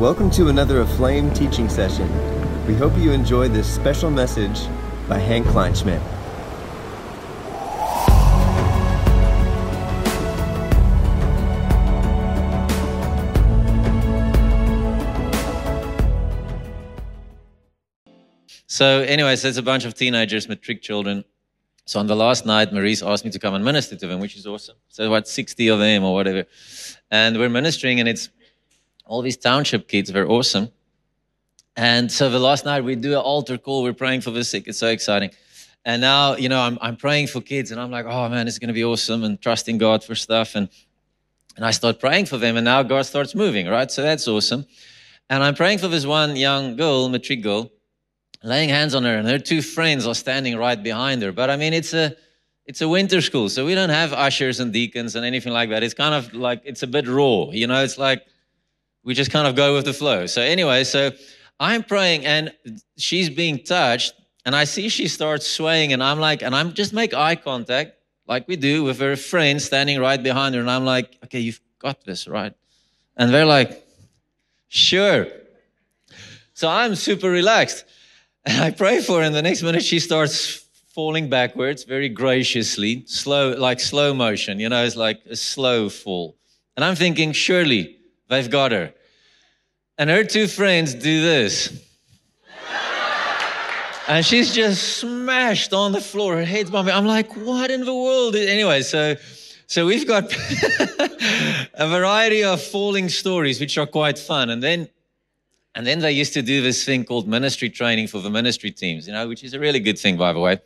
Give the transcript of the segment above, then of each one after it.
Welcome to another Aflame teaching session. We hope you enjoy this special message by Hank Kleinschmidt. So, anyways, there's a bunch of teenagers, matric children. So, on the last night, Maurice asked me to come and minister to them, which is awesome. So, about 60 of them or whatever. And we're ministering, and it's all these township kids. They're awesome. And so, the last night, we do an altar call. We're praying for the sick. It's so exciting. And now, you know, I'm, I'm praying for kids, and I'm like, oh man, it's going to be awesome, and trusting God for stuff. And, and I start praying for them, and now God starts moving, right? So, that's awesome. And I'm praying for this one young girl, matric girl laying hands on her, and her two friends are standing right behind her. But I mean, it's a it's a winter school, so we don't have ushers and deacons and anything like that. It's kind of like it's a bit raw, you know. It's like we just kind of go with the flow. So anyway, so I'm praying, and she's being touched, and I see she starts swaying, and I'm like, and I'm just make eye contact like we do with her friend standing right behind her, and I'm like, okay, you've got this, right? And they're like, sure. So I'm super relaxed. And I pray for her, and the next minute she starts falling backwards very graciously, slow, like slow motion. You know, it's like a slow fall. And I'm thinking, surely they've got her. And her two friends do this. and she's just smashed on the floor. Her head's bumping. I'm like, what in the world? Anyway, so so we've got a variety of falling stories, which are quite fun. And then and then they used to do this thing called ministry training for the ministry teams, you know, which is a really good thing, by the way.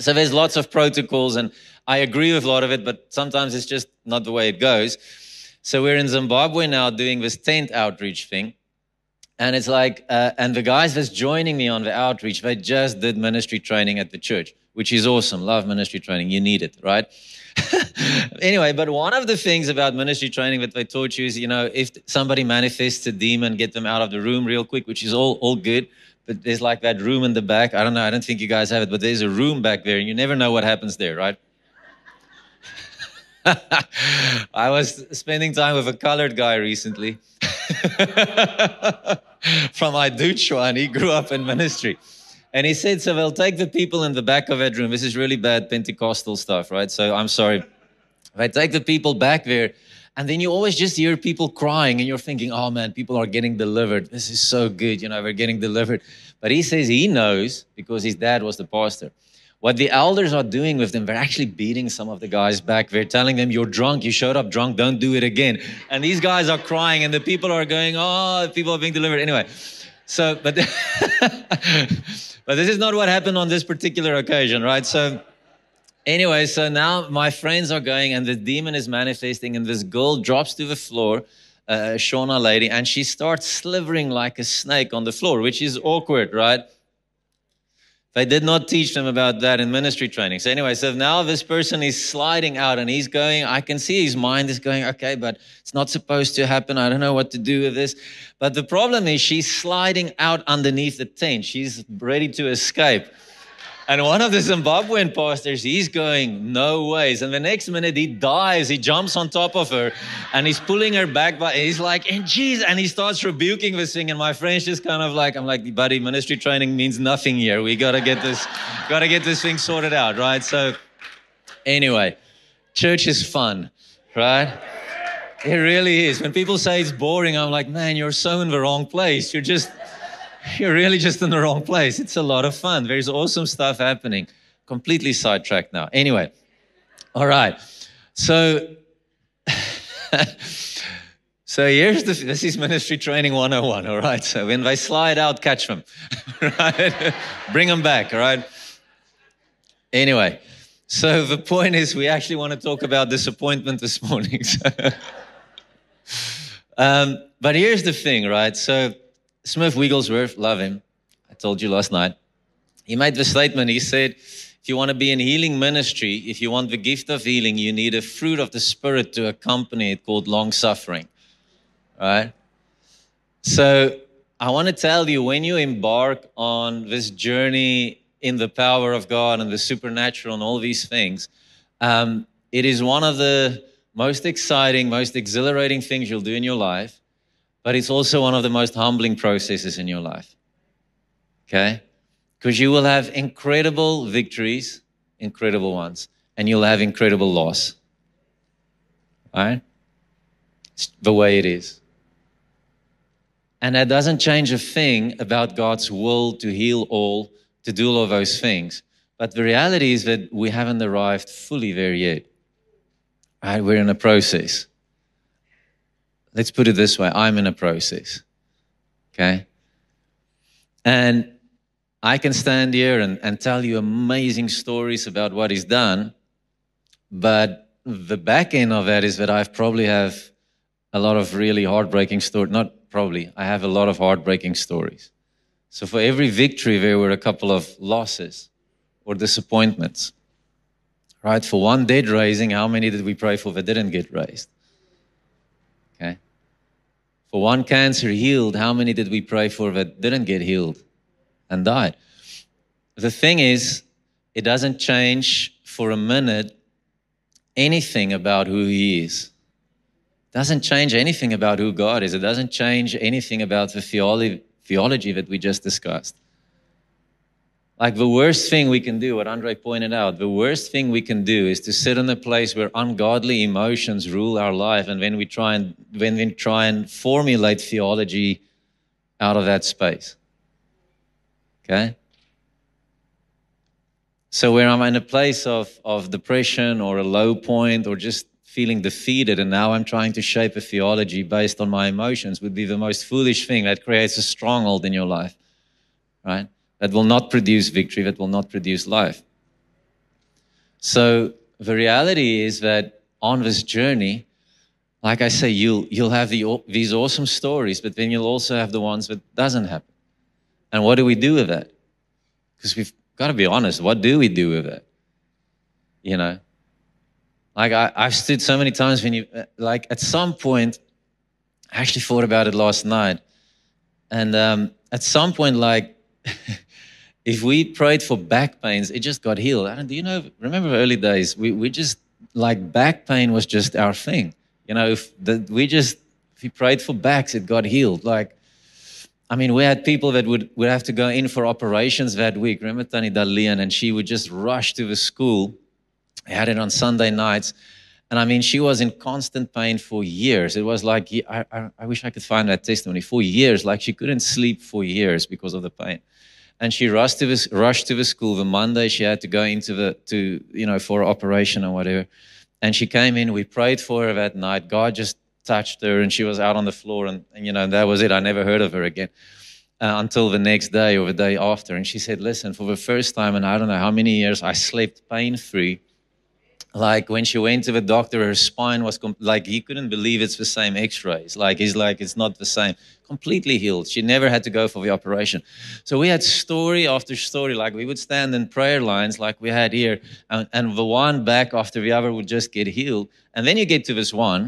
So there's lots of protocols, and I agree with a lot of it, but sometimes it's just not the way it goes. So we're in Zimbabwe now doing this tent outreach thing. And it's like, uh, and the guys that's joining me on the outreach, they just did ministry training at the church, which is awesome. Love ministry training. You need it, right? anyway, but one of the things about ministry training that they taught you is, you know, if somebody manifests a demon, get them out of the room real quick, which is all, all good. But there's like that room in the back. I don't know. I don't think you guys have it, but there's a room back there and you never know what happens there, right? I was spending time with a colored guy recently from Iduchwa, and he grew up in ministry. And he said, so they'll take the people in the back of that room. This is really bad Pentecostal stuff, right? So I'm sorry. They take the people back there, and then you always just hear people crying, and you're thinking, oh man, people are getting delivered. This is so good, you know, they're getting delivered. But he says he knows because his dad was the pastor. What the elders are doing with them, they're actually beating some of the guys back. They're telling them, You're drunk, you showed up drunk, don't do it again. And these guys are crying, and the people are going, Oh, people are being delivered. Anyway, so, but. But this is not what happened on this particular occasion, right? So, anyway, so now my friends are going and the demon is manifesting, and this girl drops to the floor, uh, Shona lady, and she starts slithering like a snake on the floor, which is awkward, right? They did not teach them about that in ministry training. So, anyway, so now this person is sliding out and he's going, I can see his mind is going, okay, but it's not supposed to happen. I don't know what to do with this. But the problem is she's sliding out underneath the tent. She's ready to escape. And one of the Zimbabwean pastors, he's going, no ways. And the next minute he dies, he jumps on top of her and he's pulling her back. But he's like, and jeez, and he starts rebuking this thing. And my friend's just kind of like, I'm like, buddy, ministry training means nothing here. We gotta get this, gotta get this thing sorted out, right? So anyway, church is fun, right? It really is. When people say it's boring, I'm like, man, you're so in the wrong place. You're just you're really just in the wrong place. It's a lot of fun. There's awesome stuff happening. Completely sidetracked now. Anyway, all right. So, so here's the, this is ministry training 101. All right. So when they slide out, catch them. right? Bring them back. All right. Anyway, so the point is, we actually want to talk about disappointment this morning. um, but here's the thing, right? So Smith Wigglesworth, love him. I told you last night. He made the statement. He said, if you want to be in healing ministry, if you want the gift of healing, you need a fruit of the Spirit to accompany it called long suffering. Right? So I want to tell you when you embark on this journey in the power of God and the supernatural and all these things, um, it is one of the most exciting, most exhilarating things you'll do in your life but it's also one of the most humbling processes in your life. Okay? Because you will have incredible victories, incredible ones, and you'll have incredible loss. Right? It's the way it is. And that doesn't change a thing about God's will to heal all, to do all those things. But the reality is that we haven't arrived fully there yet. Right? We're in a process. Let's put it this way I'm in a process. Okay? And I can stand here and, and tell you amazing stories about what he's done, but the back end of that is that I probably have a lot of really heartbreaking stories. Not probably, I have a lot of heartbreaking stories. So for every victory, there were a couple of losses or disappointments. Right? For one dead raising, how many did we pray for that didn't get raised? For one cancer healed, how many did we pray for that didn't get healed and died? The thing is, it doesn't change for a minute anything about who he is. It doesn't change anything about who God is. It doesn't change anything about the theology that we just discussed. Like the worst thing we can do, what Andre pointed out, the worst thing we can do is to sit in a place where ungodly emotions rule our life, and when we try and when we try and formulate theology out of that space. Okay? So where I'm in a place of, of depression or a low point or just feeling defeated, and now I'm trying to shape a theology based on my emotions would be the most foolish thing that creates a stronghold in your life. Right? That will not produce victory, that will not produce life. So the reality is that on this journey, like I say, you'll, you'll have the, these awesome stories, but then you'll also have the ones that doesn't happen. And what do we do with that? Because we've got to be honest. What do we do with it? You know, like I, I've stood so many times when you, like at some point, I actually thought about it last night. And um, at some point, like, if we prayed for back pains, it just got healed. I don't, do you know, remember early days, we, we just, like back pain was just our thing. You know, if the, we just, if we prayed for backs, it got healed. Like, I mean, we had people that would, would have to go in for operations that week. Remember Tani Dalian? And she would just rush to the school. I had it on Sunday nights. And I mean, she was in constant pain for years. It was like, I, I, I wish I could find that testimony. For years, like she couldn't sleep for years because of the pain and she rushed to the, rushed to the school. The Monday she had to go into the to you know for operation or whatever, and she came in. We prayed for her that night. God just touched her, and she was out on the floor, and, and you know that was it. I never heard of her again uh, until the next day or the day after. And she said, "Listen, for the first time in I don't know how many years, I slept pain free." like when she went to the doctor her spine was com- like he couldn't believe it's the same x-rays like he's like it's not the same completely healed she never had to go for the operation so we had story after story like we would stand in prayer lines like we had here and, and the one back after the other would just get healed and then you get to this one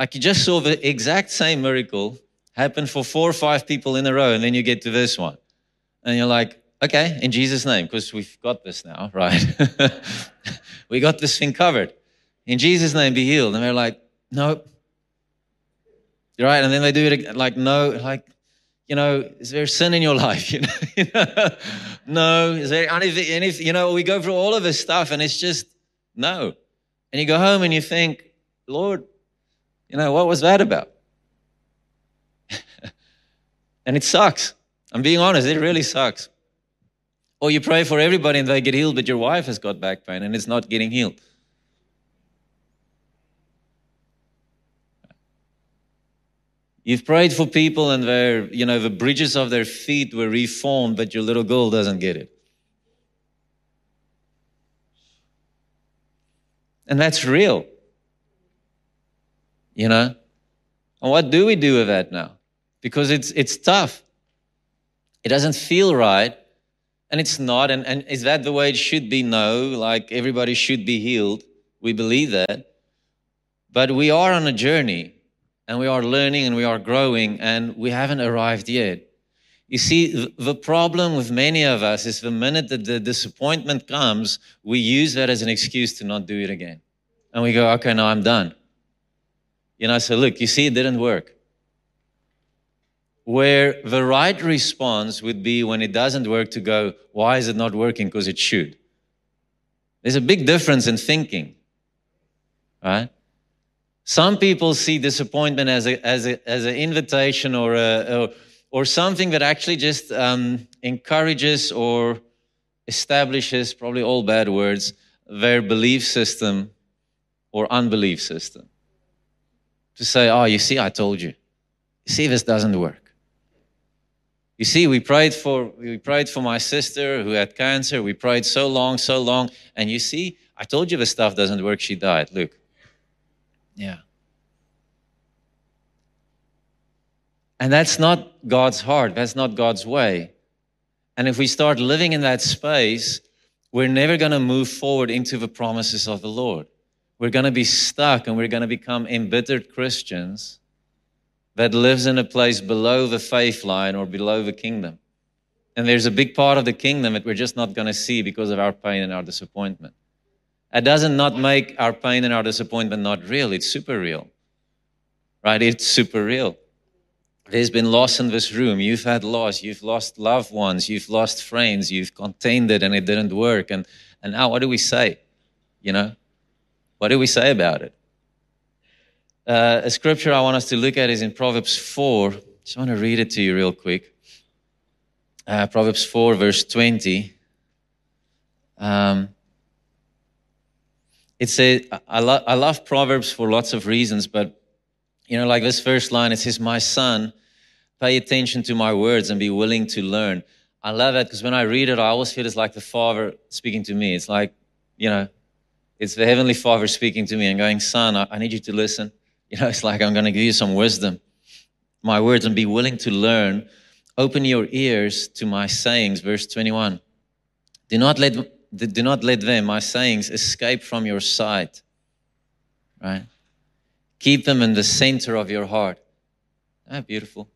like you just saw the exact same miracle happen for four or five people in a row and then you get to this one and you're like Okay, in Jesus' name, because we've got this now, right? we got this thing covered. In Jesus' name, be healed. And they're like, nope. Right? And then they do it like, no, like, you know, is there sin in your life? You know, no. Is there anything, anything? You know, we go through all of this stuff and it's just no. And you go home and you think, Lord, you know, what was that about? and it sucks. I'm being honest, it really sucks. Or you pray for everybody and they get healed, but your wife has got back pain and it's not getting healed. You've prayed for people and you know, the bridges of their feet were reformed, but your little girl doesn't get it. And that's real. You know? And what do we do with that now? Because it's it's tough. It doesn't feel right. And it's not. And, and is that the way it should be? No. Like everybody should be healed. We believe that. But we are on a journey and we are learning and we are growing and we haven't arrived yet. You see, the problem with many of us is the minute that the disappointment comes, we use that as an excuse to not do it again. And we go, okay, now I'm done. You know, so look, you see, it didn't work. where the right response would be when it doesn't work to go, why is it not working? Because it should. There's a big difference in thinking, right? Some people see disappointment as a, as a, as an invitation or a, or, or something that actually just um, encourages or establishes, probably all bad words, their belief system or unbelief system. To say, oh, you see, I told you. You see, this doesn't work. You see, we prayed for we prayed for my sister who had cancer. We prayed so long, so long, and you see, I told you the stuff doesn't work. She died. Look. Yeah. And that's not God's heart. That's not God's way. And if we start living in that space, we're never going to move forward into the promises of the Lord. We're going to be stuck and we're going to become embittered Christians that lives in a place below the faith line or below the kingdom. And there's a big part of the kingdom that we're just not going to see because of our pain and our disappointment. It doesn't not make our pain and our disappointment not real. It's super real. Right? It's super real. There's been loss in this room. You've had loss. You've lost loved ones. You've lost friends. You've contained it and it didn't work. And, and now what do we say? You know? What do we say about it? Uh, a scripture I want us to look at is in Proverbs 4. Just want to read it to you real quick. Uh, Proverbs 4, verse 20. Um, it says, I, lo- I love Proverbs for lots of reasons, but you know, like this first line, it says, My son, pay attention to my words and be willing to learn. I love that because when I read it, I always feel it's like the Father speaking to me. It's like, you know, it's the Heavenly Father speaking to me and going, Son, I, I need you to listen. You know, it's like I'm going to give you some wisdom, my words, and be willing to learn. Open your ears to my sayings. Verse 21. Do not let, do not let them, my sayings, escape from your sight. Right? Keep them in the center of your heart. Ah, beautiful.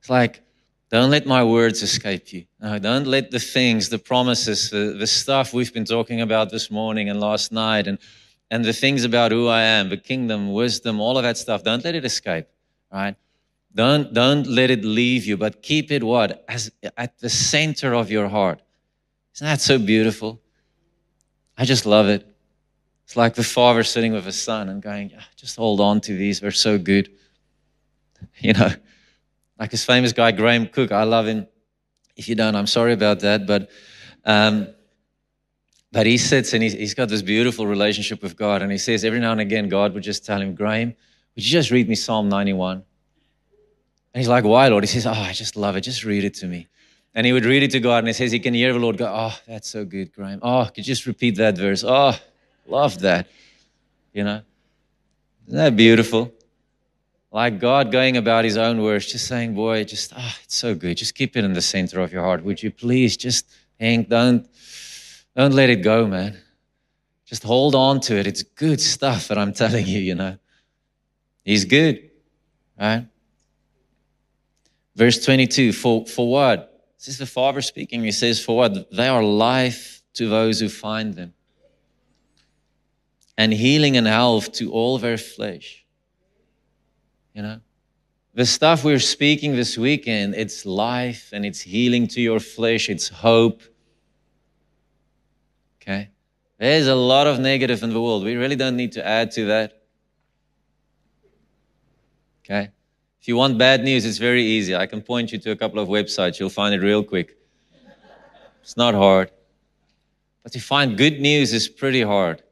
It's like, don't let my words escape you. No, don't let the things, the promises, the, the stuff we've been talking about this morning and last night, and, and the things about who I am, the kingdom, wisdom, all of that stuff, don't let it escape, right? Don't, don't let it leave you, but keep it what? As at the center of your heart. Isn't that so beautiful? I just love it. It's like the father sitting with his son and going, just hold on to these. They're so good. You know, like his famous guy, Graham Cooke. I love him. If you don't, I'm sorry about that. But, um, but he sits and he's, he's got this beautiful relationship with God. And he says every now and again, God would just tell him, Graham, would you just read me Psalm 91? And he's like, why, Lord? He says, oh, I just love it. Just read it to me. And he would read it to God and he says he can hear the Lord go, oh, that's so good, Graham. Oh, could you just repeat that verse? Oh, Love that. You know? Isn't that beautiful? Like God going about his own words, just saying, boy, just, oh, it's so good. Just keep it in the center of your heart. Would you please just hang, don't, don't let it go, man. Just hold on to it. It's good stuff that I'm telling you, you know. He's good, right? Verse 22, for, for what? This is the Father speaking. He says, for what? They are life to those who find them and healing and health to all their flesh. You know, the stuff we're speaking this weekend, it's life and it's healing to your flesh, it's hope. Okay? There's a lot of negative in the world. We really don't need to add to that. Okay? If you want bad news, it's very easy. I can point you to a couple of websites. You'll find it real quick. It's not hard. But to find good news is pretty hard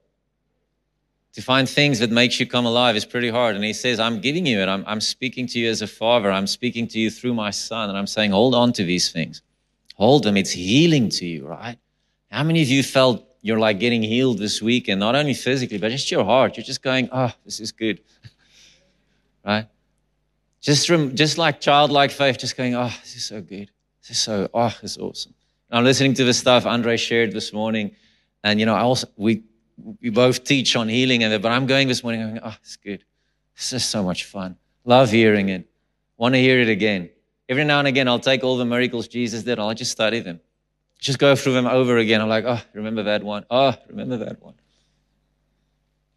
to find things that makes you come alive is pretty hard. And he says, I'm giving you it. I'm, I'm speaking to you as a father. I'm speaking to you through my son. And I'm saying, hold on to these things. Hold them. It's healing to you, right? How many of you felt you're like getting healed this week and not only physically, but just your heart? You're just going, oh, this is good. right? Just just like childlike faith, just going, oh, this is so good. This is so, oh, it's awesome. And I'm listening to the stuff Andre shared this morning. And, you know, I also, we, we both teach on healing and but I'm going this morning, going, oh, it's good. It's just so much fun. Love hearing it. Want to hear it again. Every now and again, I'll take all the miracles Jesus did, I'll just study them. Just go through them over again. I'm like, oh, remember that one. Oh, remember that one.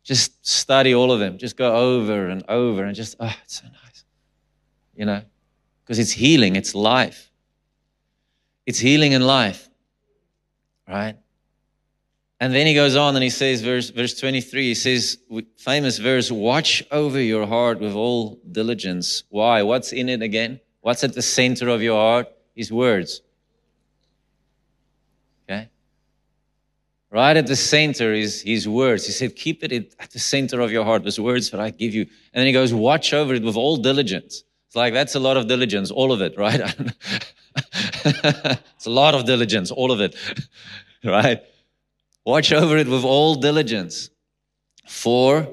Just study all of them. Just go over and over and just, oh, it's so nice. You know? because it's healing, it's life. It's healing and life, right? And then he goes on and he says, verse, verse 23, he says, famous verse, watch over your heart with all diligence. Why? What's in it again? What's at the center of your heart? His words. Okay? Right at the center is his words. He said, keep it at the center of your heart, those words that I give you. And then he goes, watch over it with all diligence. Like, that's a lot of diligence, all of it, right? it's a lot of diligence, all of it, right? Watch over it with all diligence, for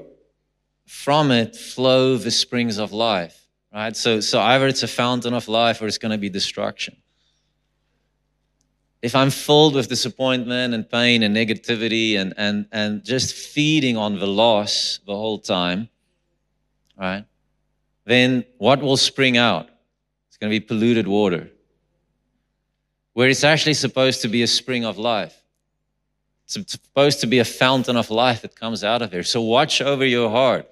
from it flow the springs of life, right? So, so either it's a fountain of life or it's going to be destruction. If I'm filled with disappointment and pain and negativity and, and, and just feeding on the loss the whole time, right? Then what will spring out? It's going to be polluted water where it's actually supposed to be a spring of life. It's supposed to be a fountain of life that comes out of there. So watch over your heart.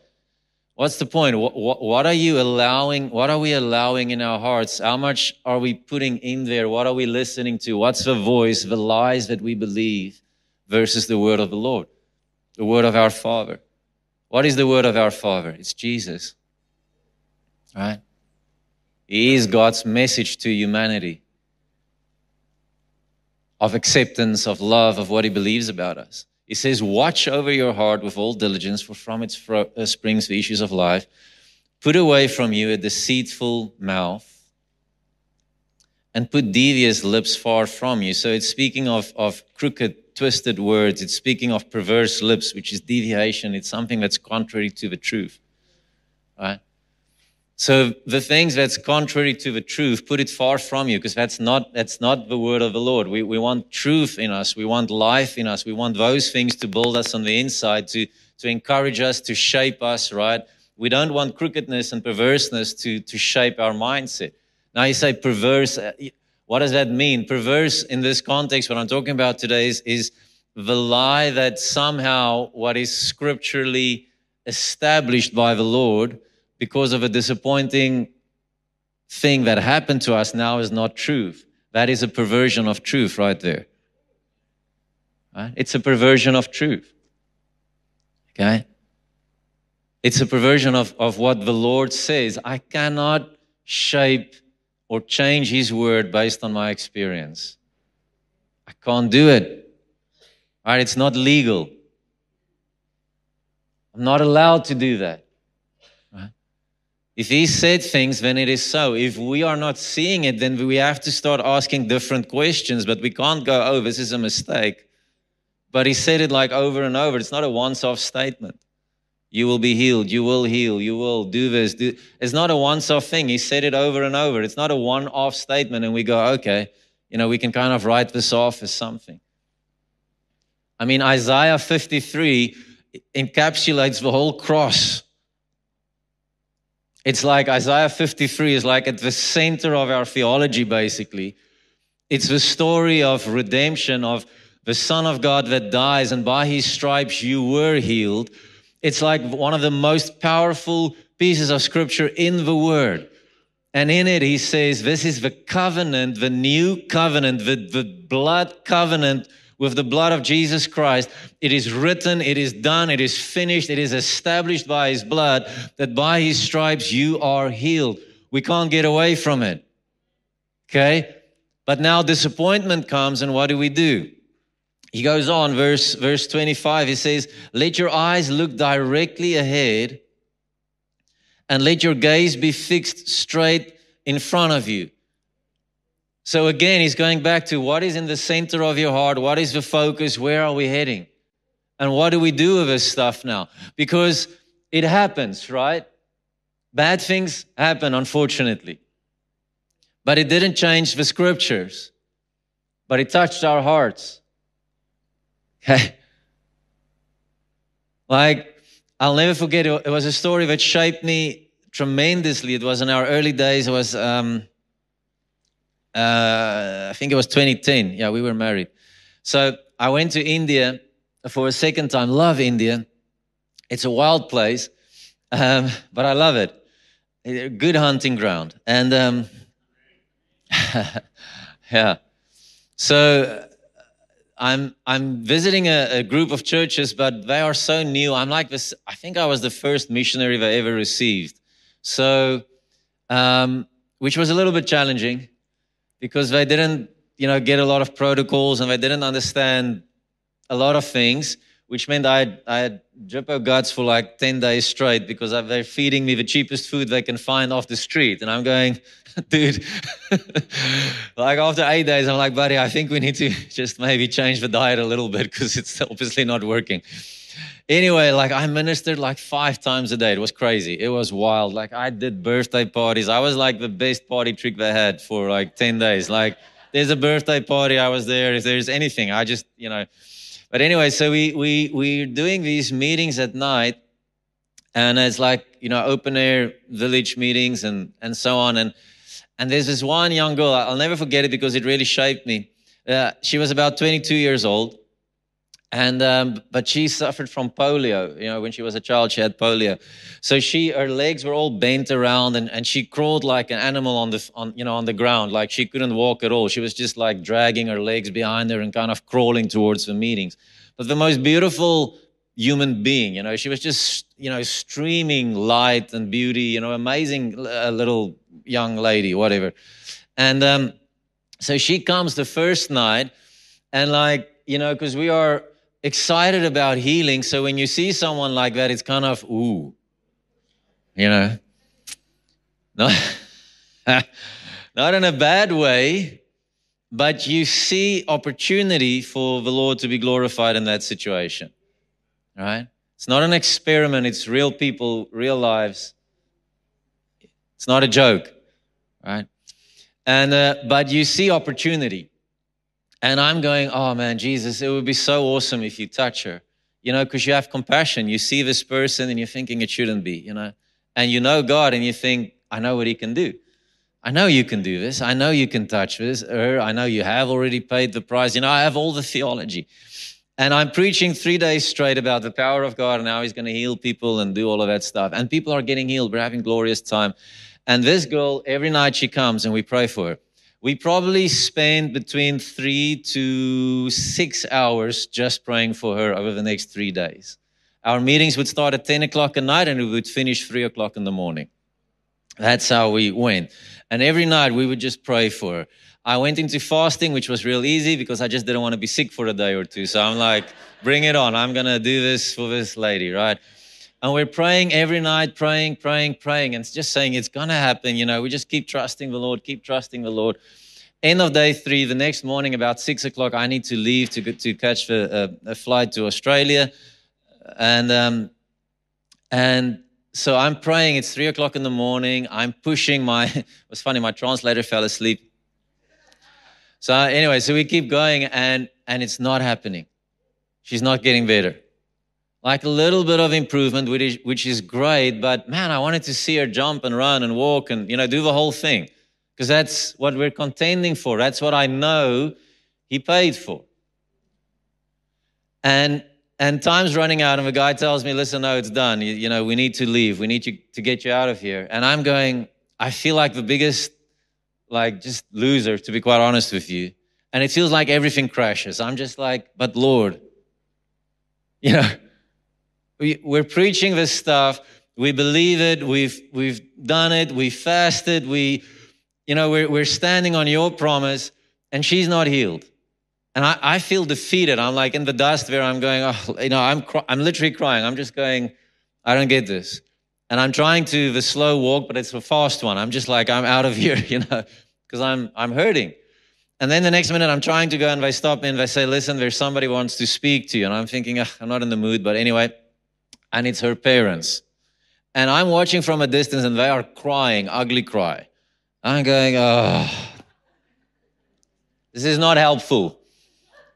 What's the point? What, what, what, are you allowing? What are we allowing in our hearts? How much are we putting in there? What are we listening to? What's the voice, the lies that we believe versus the word of the Lord, the word of our Father? What is the word of our Father? It's Jesus. Right? He is God's message to humanity of acceptance, of love, of what he believes about us. He says, Watch over your heart with all diligence, for from it uh, springs the issues of life. Put away from you a deceitful mouth and put devious lips far from you. So it's speaking of, of crooked, twisted words. It's speaking of perverse lips, which is deviation. It's something that's contrary to the truth. Right? So the things that's contrary to the truth, put it far from you, because that's not, that's not the word of the Lord. We, we want truth in us. We want life in us. We want those things to build us on the inside, to, to encourage us, to shape us, right? We don't want crookedness and perverseness to, to shape our mindset. Now you say perverse. Uh, what does that mean? Perverse in this context, what I'm talking about today is, is the lie that somehow what is scripturally established by the Lord because of a disappointing thing that happened to us now is not truth. That is a perversion of truth right there. Right? It's a perversion of truth. Okay? It's a perversion of, of what the Lord says. I cannot shape or change His word based on my experience. I can't do it. Right? It's not legal. I'm not allowed to do that. If he said things, then it is so. If we are not seeing it, then we have to start asking different questions, but we can't go, oh, this is a mistake. But he said it like over and over. It's not a once off statement. You will be healed. You will heal. You will do this. Do. It's not a once off thing. He said it over and over. It's not a one off statement. And we go, okay, you know, we can kind of write this off as something. I mean, Isaiah 53 encapsulates the whole cross it's like Isaiah 53 is like at the center of our theology, basically. It's the story of redemption, of the Son of God that dies, and by his stripes you were healed. It's like one of the most powerful pieces of scripture in the Word. And in it, he says, This is the covenant, the new covenant, the, the blood covenant with the blood of Jesus Christ. It is written, it is done, it is finished, it is established by his blood that by his stripes you are healed. We can't get away from it. Okay? But now disappointment comes, and what do we do? He goes on, verse, verse 25, he says, Let your eyes look directly ahead and let your gaze be fixed straight in front of you. So again, he's going back to what is in the center of your heart? What is the focus? Where are we heading? And what do we do with this stuff now? Because it happens, right? Bad things happen, unfortunately. But it didn't change the scriptures, but it touched our hearts. Okay? Like, I'll never forget, it was a story that shaped me tremendously. It was in our early days. It was, um, uh, I think it was 2010. Yeah, we were married. So I went to India for a second time. Love India. It's a wild place, um, but I love it. Good hunting ground. And um, yeah. So I'm I'm visiting a, a, group of churches, but they are so new. I'm like this. I think I was the first missionary they ever received. So, um, which was a little bit challenging because they didn't, you know, get a lot of protocols and they didn't understand a lot of things which meant I had, I had drippo guts for like 10 days straight because they're feeding me the cheapest food they can find off the street. And I'm going, dude, like after eight days, I'm like, buddy, I think we need to just maybe change the diet a little bit because it's obviously not working. Anyway, like I ministered like five times a day. It was crazy. It was wild. Like I did birthday parties. I was like the best party trick they had for like 10 days. Like there's a birthday party. I was there. If there's anything, I just, you know, but anyway, so we we we're doing these meetings at night, and it's like you know open air village meetings and and so on. And and there's this one young girl. I'll never forget it because it really shaped me. Uh, she was about 22 years old, and um, but she suffered from polio you know when she was a child she had polio. So she her legs were all bent around and, and she crawled like an animal on the on you know on the ground. Like she couldn't walk at all. She was just like dragging her legs behind her and kind of crawling towards the meetings. But the most beautiful human being you know she was just you know streaming light and beauty you know amazing uh, little young lady whatever. And um, so she comes the first night and like you know because we are excited about healing. So when you see someone like that, it's kind of, ooh, you know, not, not in a bad way, but you see opportunity for the Lord to be glorified in that situation, right? It's not an experiment, it's real people, real lives. It's not a joke, right? And, uh, but you see opportunity. And I'm going, oh man, Jesus, it would be so awesome if you touch her, you know, because you have compassion. You see this person and you're thinking it shouldn't be, you know, and you know God and you think, I know what he can do. I know you can do this. I know you can touch this, her. I know you have already paid the price. You know, I have all the theology. And I'm preaching three days straight about the power of God and how He's going to heal people and do all of that stuff. And people are getting healed. We're having glorious time. And this girl, every night she comes and we pray for her we probably spent between three to six hours just praying for her over the next three days. Our meetings would start at 10 o'clock at night and we would finish three o'clock in the morning. That's how we went. And every night we would just pray for her. I went into fasting, which was real easy because I just didn't want to be sick for a day or two. So I'm like, bring it on. I'm going to do this for this lady, right? And we're praying every night, praying, praying, praying, and just saying it's going to happen. You know, we just keep trusting the Lord, keep trusting the Lord. End of day three, the next morning, about six o'clock, I need to leave to, to catch a, a, a flight to Australia. And, um, and so I'm praying. It's three o'clock in the morning. I'm pushing my, it was funny, my translator fell asleep. So anyway, so we keep going and, and it's not happening. She's not getting better like a little bit of improvement, which is, which is great. But man, I wanted to see her jump and run and walk and, you know, do the whole thing because that's what we're contending for. That's what I know he paid for. And, and time's running out and the guy tells me, listen, no, it's done. You, you know, we need to leave. We need to, to get you out of here. And I'm going, I feel like the biggest, like just loser, to be quite honest with you. And it feels like everything crashes. I'm just like, but Lord, you know, we, we're preaching this stuff. We believe it. We've, we've done it. We fasted. We, you know, we're, we're standing on your promise and she's not healed. And I, I feel defeated. I'm like in the dust where I'm going, oh, you know, I'm, I'm literally crying. I'm just going, I don't get this. And I'm trying to the slow walk, but it's a fast one. I'm just like, I'm out of here, you know, because I'm, I'm hurting. And then the next minute I'm trying to go and they stop me and they say, listen, there's somebody wants to speak to you. And I'm thinking, I'm not in the mood, but anyway, and it's her parents. And I'm watching from a distance and they are crying, ugly cry. I'm going, oh, this is not helpful,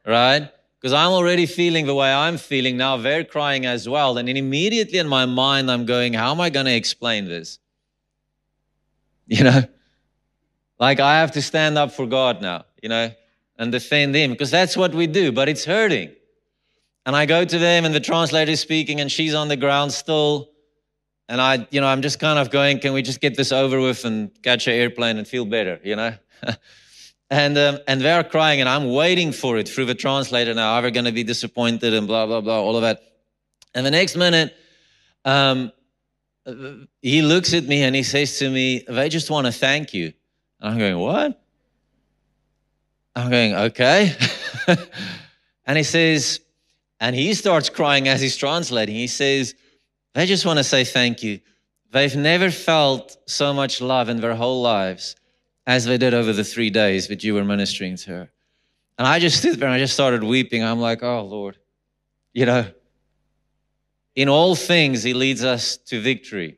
right? Because I'm already feeling the way I'm feeling now. They're crying as well. And immediately in my mind, I'm going, how am I going to explain this? You know, like I have to stand up for God now, you know, and defend Him because that's what we do, but it's hurting. And I go to them and the translator is speaking and she's on the ground still. And I, you know, I'm just kind of going, can we just get this over with and catch an airplane and feel better, you know? And, um, and they're crying, and I'm waiting for it through the translator now. Are they going to be disappointed and blah, blah, blah, all of that. And the next minute, um, he looks at me and he says to me, They just want to thank you. And I'm going, What? I'm going, Okay. and he says, and he starts crying as he's translating. He says, They just want to say thank you. They've never felt so much love in their whole lives as they did over the three days that you were ministering to her. And I just stood there and I just started weeping. I'm like, oh, Lord, you know, in all things, He leads us to victory.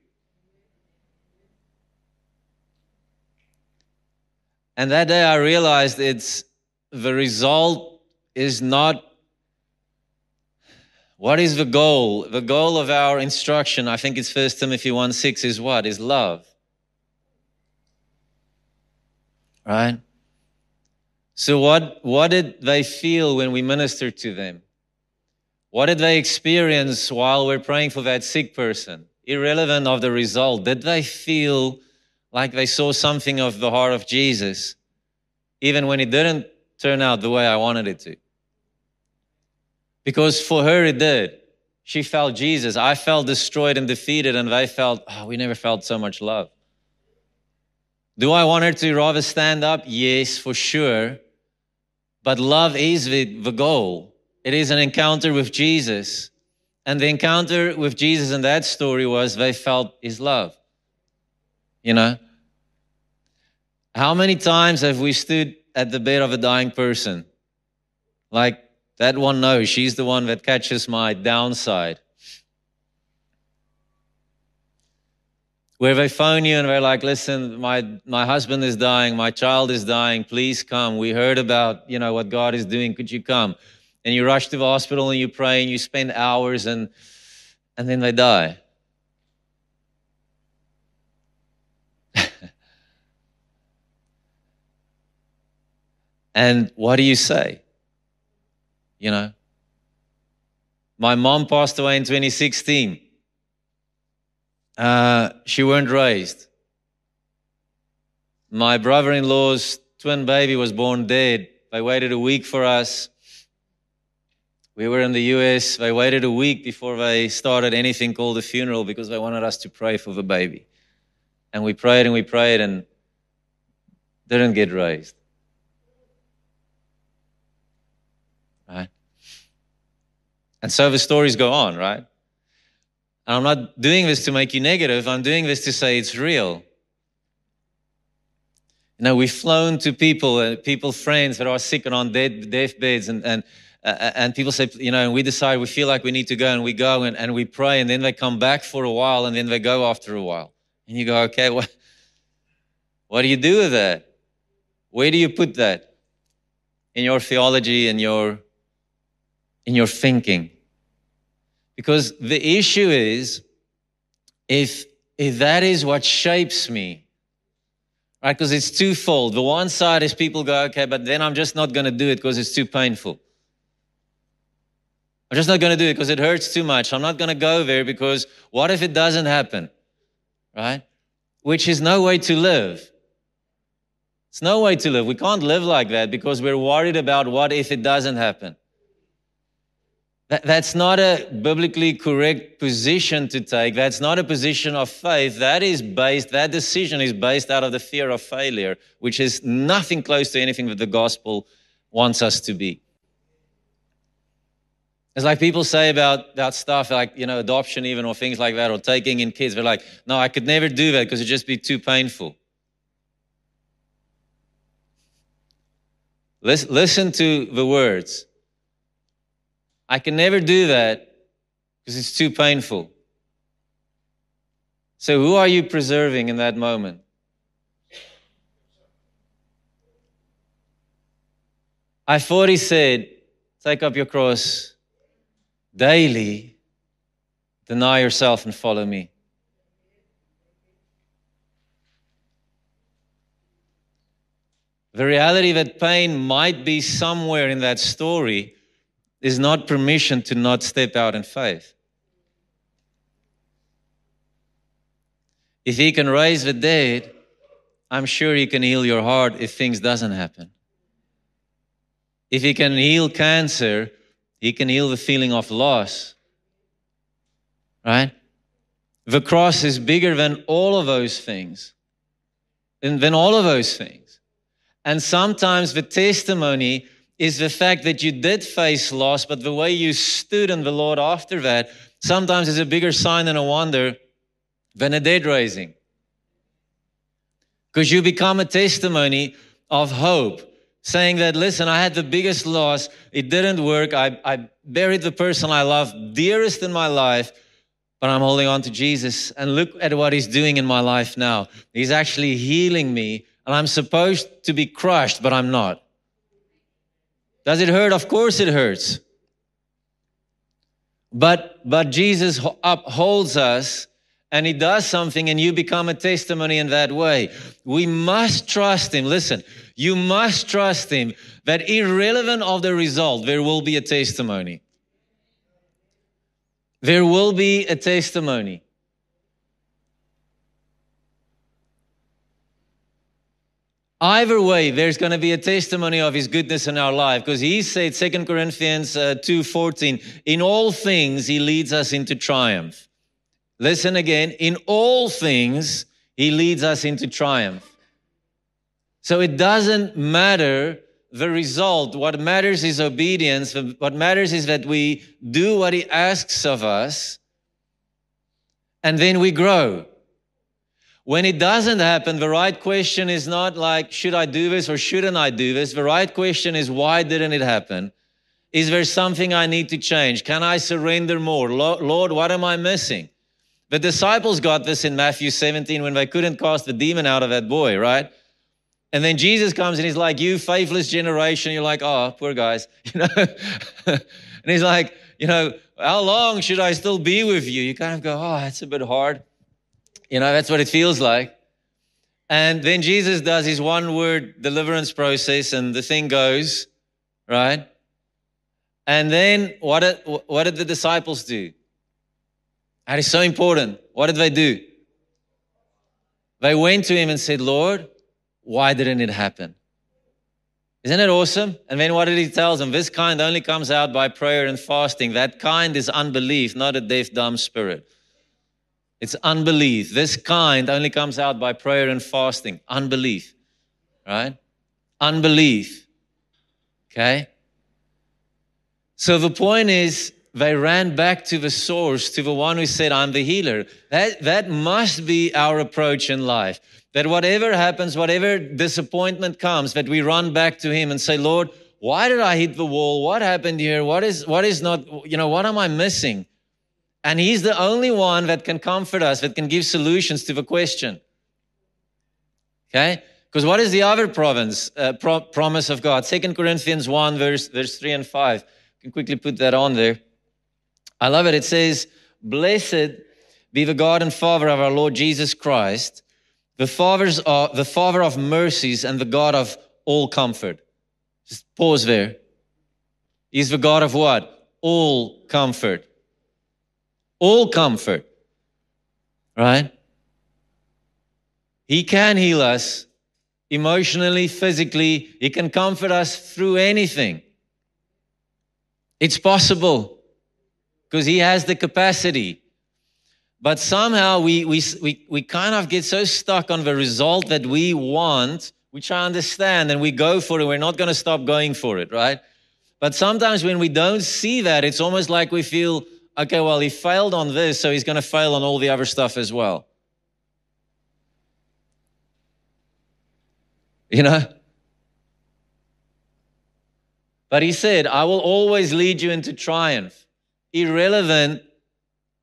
And that day I realized it's the result is not what is the goal? The goal of our instruction, I think it's First Timothy 1 6, is what? Is love. Right? So, what, what did they feel when we ministered to them? What did they experience while we're praying for that sick person? Irrelevant of the result. Did they feel like they saw something of the heart of Jesus, even when it didn't turn out the way I wanted it to? Because for her, it did. She felt Jesus. I felt destroyed and defeated, and they felt, oh, we never felt so much love. Do I want her to rather stand up? Yes, for sure. But love is the, the goal. It is an encounter with Jesus. And the encounter with Jesus in that story was they felt his love. You know? How many times have we stood at the bed of a dying person? Like that one knows, she's the one that catches my downside. where they phone you and they're like, listen, my, my husband is dying, my child is dying, please come. We heard about, you know, what God is doing, could you come? And you rush to the hospital and you pray and you spend hours and, and then they die. and what do you say? You know? My mom passed away in 2016 uh, she weren't raised. My brother in law's twin baby was born dead. They waited a week for us. We were in the US. They waited a week before they started anything called a funeral because they wanted us to pray for the baby. And we prayed and we prayed and didn't get raised. Right? And so the stories go on, right? And I'm not doing this to make you negative, I'm doing this to say it's real. You know, we've flown to people, uh, people, friends that are sick and on dead, deathbeds, and, and, uh, and people say, you know, and we decide we feel like we need to go, and we go and, and we pray, and then they come back for a while, and then they go after a while. And you go, okay, what, what do you do with that? Where do you put that? In your theology, in your, in your thinking. Because the issue is if, if that is what shapes me, right? Because it's twofold. The one side is people go, okay, but then I'm just not going to do it because it's too painful. I'm just not going to do it because it hurts too much. I'm not going to go there because what if it doesn't happen? Right? Which is no way to live. It's no way to live. We can't live like that because we're worried about what if it doesn't happen. That, that's not a biblically correct position to take. That's not a position of faith. That is based, that decision is based out of the fear of failure, which is nothing close to anything that the gospel wants us to be. It's like people say about that stuff, like, you know, adoption even, or things like that, or taking in kids. They're like, no, I could never do that because it'd just be too painful. Listen to the words. I can never do that because it's too painful. So, who are you preserving in that moment? I thought he said, Take up your cross daily, deny yourself, and follow me. The reality that pain might be somewhere in that story is not permission to not step out in faith. If he can raise the dead, I'm sure he can heal your heart if things doesn't happen. If He can heal cancer, He can heal the feeling of loss. Right? The cross is bigger than all of those things, than, than all of those things. And sometimes the testimony is the fact that you did face loss, but the way you stood in the Lord after that sometimes is a bigger sign and a wonder than a dead raising. Because you become a testimony of hope, saying that, listen, I had the biggest loss, it didn't work, I, I buried the person I love dearest in my life, but I'm holding on to Jesus. And look at what He's doing in my life now. He's actually healing me, and I'm supposed to be crushed, but I'm not. Does it hurt? Of course it hurts. But, but Jesus upholds us and he does something and you become a testimony in that way. We must trust him. Listen, you must trust him that irrelevant of the result, there will be a testimony. There will be a testimony. Either way, there's going to be a testimony of his goodness in our life because he said, 2 Corinthians uh, 2.14, in all things he leads us into triumph. Listen again, in all things he leads us into triumph. So it doesn't matter the result. What matters is obedience. What matters is that we do what he asks of us and then we grow. When it doesn't happen, the right question is not like, should I do this or shouldn't I do this? The right question is, why didn't it happen? Is there something I need to change? Can I surrender more? Lord, what am I missing? The disciples got this in Matthew 17 when they couldn't cast the demon out of that boy, right? And then Jesus comes and he's like, You faithless generation. You're like, Oh, poor guys. You know? and he's like, You know, how long should I still be with you? You kind of go, Oh, that's a bit hard. You know, that's what it feels like. And then Jesus does his one word deliverance process, and the thing goes, right? And then what did, what did the disciples do? That is so important. What did they do? They went to him and said, Lord, why didn't it happen? Isn't it awesome? And then what did he tell them? This kind only comes out by prayer and fasting. That kind is unbelief, not a deaf, dumb spirit. It's unbelief. This kind only comes out by prayer and fasting. Unbelief, right? Unbelief. Okay? So the point is, they ran back to the source, to the one who said, I'm the healer. That, that must be our approach in life. That whatever happens, whatever disappointment comes, that we run back to Him and say, Lord, why did I hit the wall? What happened here? What is, what is not, you know, what am I missing? And He's the only one that can comfort us, that can give solutions to the question. Okay? Because what is the other province, uh, pro- promise of God? Second Corinthians 1, verse, verse 3 and 5. You can quickly put that on there. I love it. It says, Blessed be the God and Father of our Lord Jesus Christ, the, fathers of, the Father of mercies and the God of all comfort. Just pause there. He's the God of what? All comfort all comfort, right? He can heal us emotionally, physically. He can comfort us through anything. It's possible because He has the capacity. But somehow we, we, we, we kind of get so stuck on the result that we want, try to understand and we go for it. We're not going to stop going for it, right? But sometimes when we don't see that, it's almost like we feel okay, well, he failed on this, so he's going to fail on all the other stuff as well. You know? But he said, I will always lead you into triumph. Irrelevant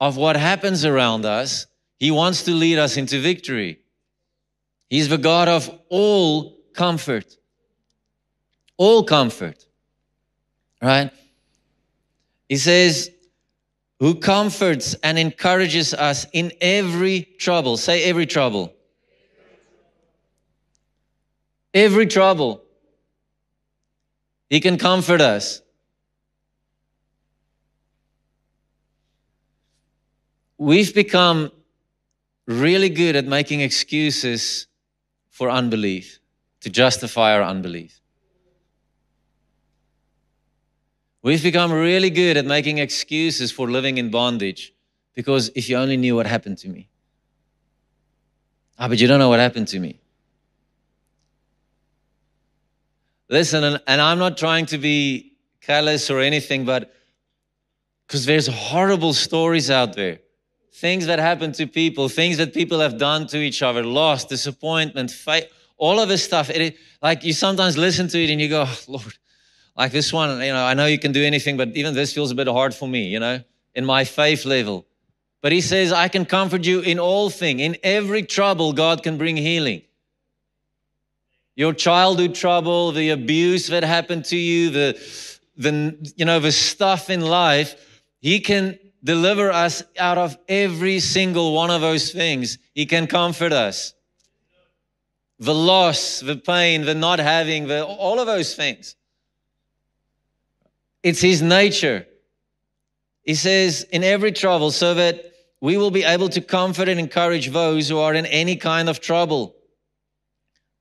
of what happens around us, he wants to lead us into victory. He's the God of all comfort. All comfort. Right? He says, who comforts and encourages us in every trouble. Say every trouble. Every trouble. He can comfort us. We've become really good at making excuses for unbelief, to justify our unbelief. We've become really good at making excuses for living in bondage because if you only knew what happened to me. Ah, but you don't know what happened to me. Listen, and, and I'm not trying to be callous or anything, but because there's horrible stories out there. Things that happen to people, things that people have done to each other, loss, disappointment, fight, all of this stuff. It, like you sometimes listen to it and you go, oh, Lord, like this one, you know, I know you can do anything, but even this feels a bit hard for me, you know, in my faith level. But he says, I can comfort you in all things. In every trouble, God can bring healing. Your childhood trouble, the abuse that happened to you, the, the, you know, the stuff in life, he can deliver us out of every single one of those things. He can comfort us. The loss, the pain, the not having, the, all of those things. It's his nature. He says, in every trouble, so that we will be able to comfort and encourage those who are in any kind of trouble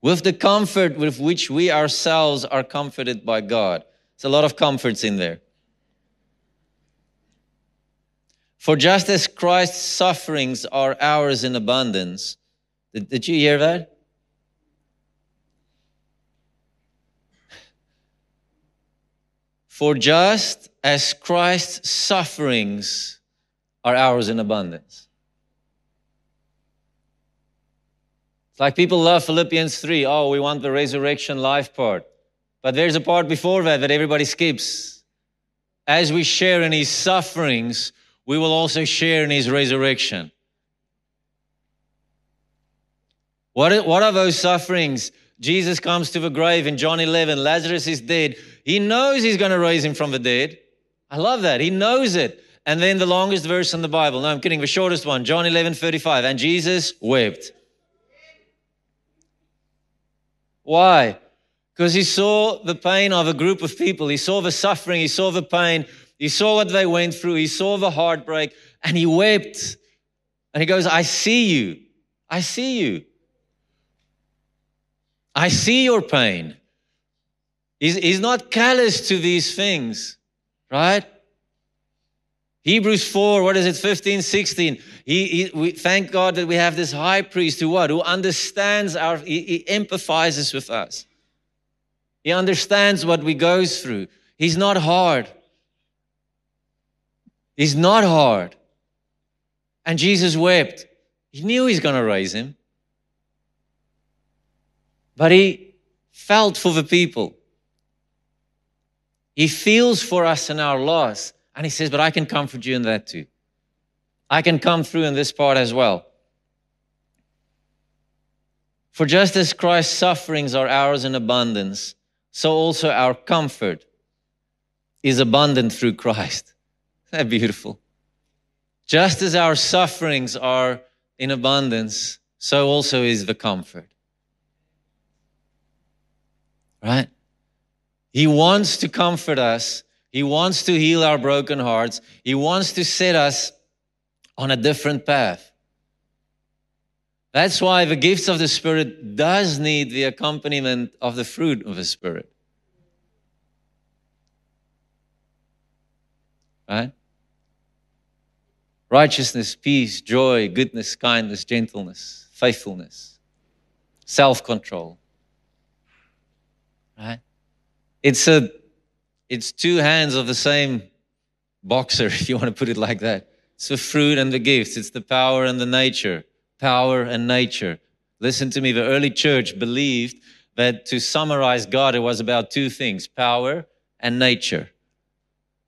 with the comfort with which we ourselves are comforted by God. There's a lot of comforts in there. For just as Christ's sufferings are ours in abundance, did, did you hear that? For just as Christ's sufferings are ours in abundance. It's like people love Philippians 3. Oh, we want the resurrection life part. But there's a part before that that everybody skips. As we share in his sufferings, we will also share in his resurrection. What are, what are those sufferings? Jesus comes to the grave in John 11. Lazarus is dead. He knows he's going to raise him from the dead. I love that. He knows it. And then the longest verse in the Bible. No, I'm kidding. The shortest one, John 11, 35. And Jesus wept. Why? Because he saw the pain of a group of people. He saw the suffering. He saw the pain. He saw what they went through. He saw the heartbreak and he wept. And he goes, I see you. I see you. I see your pain. He's, he's not callous to these things, right? Hebrews 4, what is it, 15, 16. He, he, we thank God that we have this high priest who what? Who understands our, he, he empathizes with us. He understands what we go through. He's not hard. He's not hard. And Jesus wept. He knew he's going to raise him. But he felt for the people. He feels for us in our loss. And he says, But I can comfort you in that too. I can come through in this part as well. For just as Christ's sufferings are ours in abundance, so also our comfort is abundant through Christ. Isn't that beautiful? Just as our sufferings are in abundance, so also is the comfort. Right? He wants to comfort us. He wants to heal our broken hearts. He wants to set us on a different path. That's why the gifts of the Spirit does need the accompaniment of the fruit of the Spirit. Right? Righteousness, peace, joy, goodness, kindness, gentleness, faithfulness, self control. Right? It's a it's two hands of the same boxer, if you want to put it like that. It's the fruit and the gifts. It's the power and the nature. Power and nature. Listen to me. The early church believed that to summarize God, it was about two things power and nature.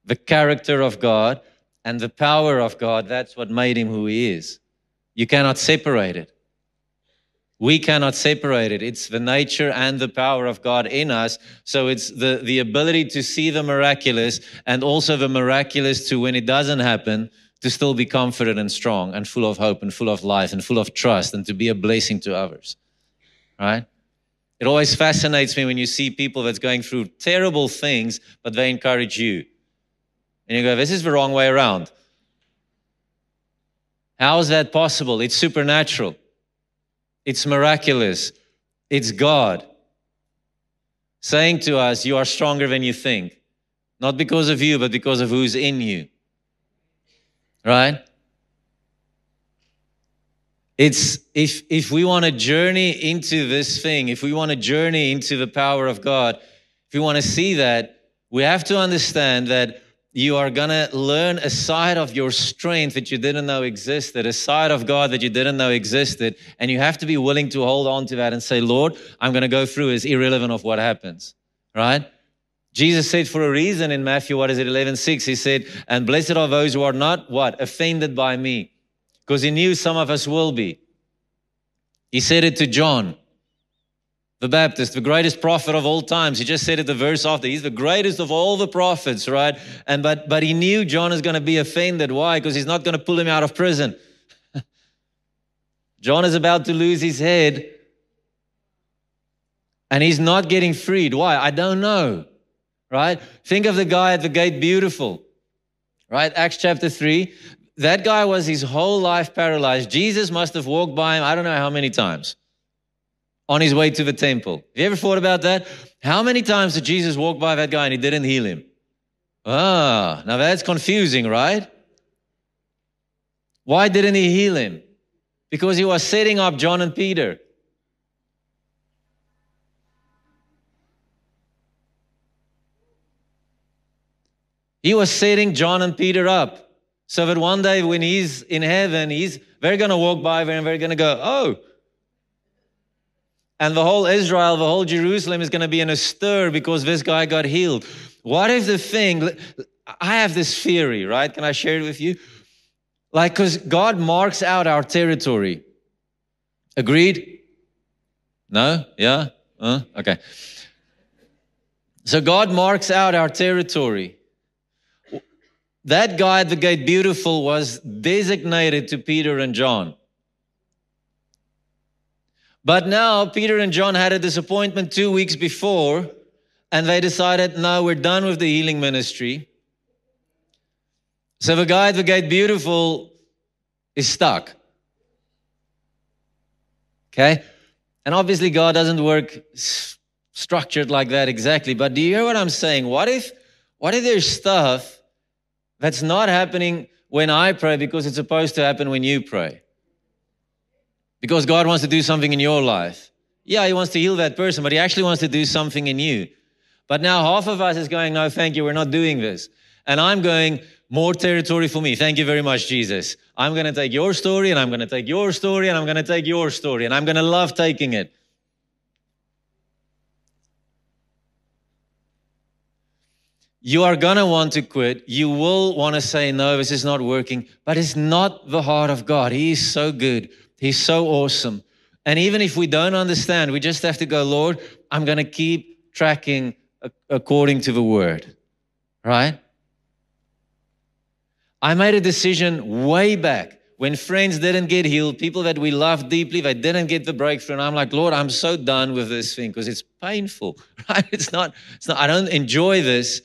The character of God and the power of God, that's what made him who he is. You cannot separate it. We cannot separate it. It's the nature and the power of God in us. So it's the, the ability to see the miraculous and also the miraculous to when it doesn't happen, to still be confident and strong and full of hope and full of life and full of trust and to be a blessing to others. Right? It always fascinates me when you see people that's going through terrible things, but they encourage you. And you go, this is the wrong way around. How is that possible? It's supernatural. It's miraculous. It's God saying to us, You are stronger than you think. Not because of you, but because of who's in you. Right? It's if if we want to journey into this thing, if we want to journey into the power of God, if we want to see that, we have to understand that you are going to learn a side of your strength that you didn't know existed, a side of God that you didn't know existed. And you have to be willing to hold on to that and say, Lord, I'm going to go through is irrelevant of what happens, right? Jesus said for a reason in Matthew, what is it, 11, 6, he said, and blessed are those who are not what? Offended by me. Because he knew some of us will be. He said it to John the Baptist, the greatest prophet of all times. He just said it the verse after. He's the greatest of all the prophets, right? And but but he knew John is going to be offended. Why? Because he's not going to pull him out of prison. John is about to lose his head. And he's not getting freed. Why? I don't know. Right? Think of the guy at the gate beautiful. Right? Acts chapter 3. That guy was his whole life paralyzed. Jesus must have walked by him, I don't know how many times on his way to the temple. Have you ever thought about that? How many times did Jesus walk by that guy and he didn't heal him? Ah, now that's confusing, right? Why didn't he heal him? Because he was setting up John and Peter. He was setting John and Peter up so that one day when he's in heaven, he's they're gonna walk by there and they're gonna go, oh, and the whole Israel, the whole Jerusalem is going to be in a stir because this guy got healed. What if the thing, I have this theory, right? Can I share it with you? Like, because God marks out our territory. Agreed? No? Yeah? Uh, okay. So God marks out our territory. That guy at the gate, beautiful, was designated to Peter and John. But now Peter and John had a disappointment two weeks before, and they decided, no, we're done with the healing ministry. So the guy at the gate beautiful is stuck. Okay? And obviously God doesn't work structured like that exactly. But do you hear what I'm saying? What if what if there's stuff that's not happening when I pray because it's supposed to happen when you pray? Because God wants to do something in your life. Yeah, He wants to heal that person, but He actually wants to do something in you. But now half of us is going, no, thank you, we're not doing this. And I'm going, more territory for me. Thank you very much, Jesus. I'm going to take your story and I'm going to take your story and I'm going to take your story and I'm going to love taking it. You are going to want to quit. You will want to say, no, this is not working, but it's not the heart of God. He is so good. He's so awesome. And even if we don't understand, we just have to go, Lord, I'm going to keep tracking according to the word, right? I made a decision way back when friends didn't get healed, people that we love deeply, they didn't get the breakthrough. And I'm like, Lord, I'm so done with this thing because it's painful, right? It's not, it's not, I don't enjoy this.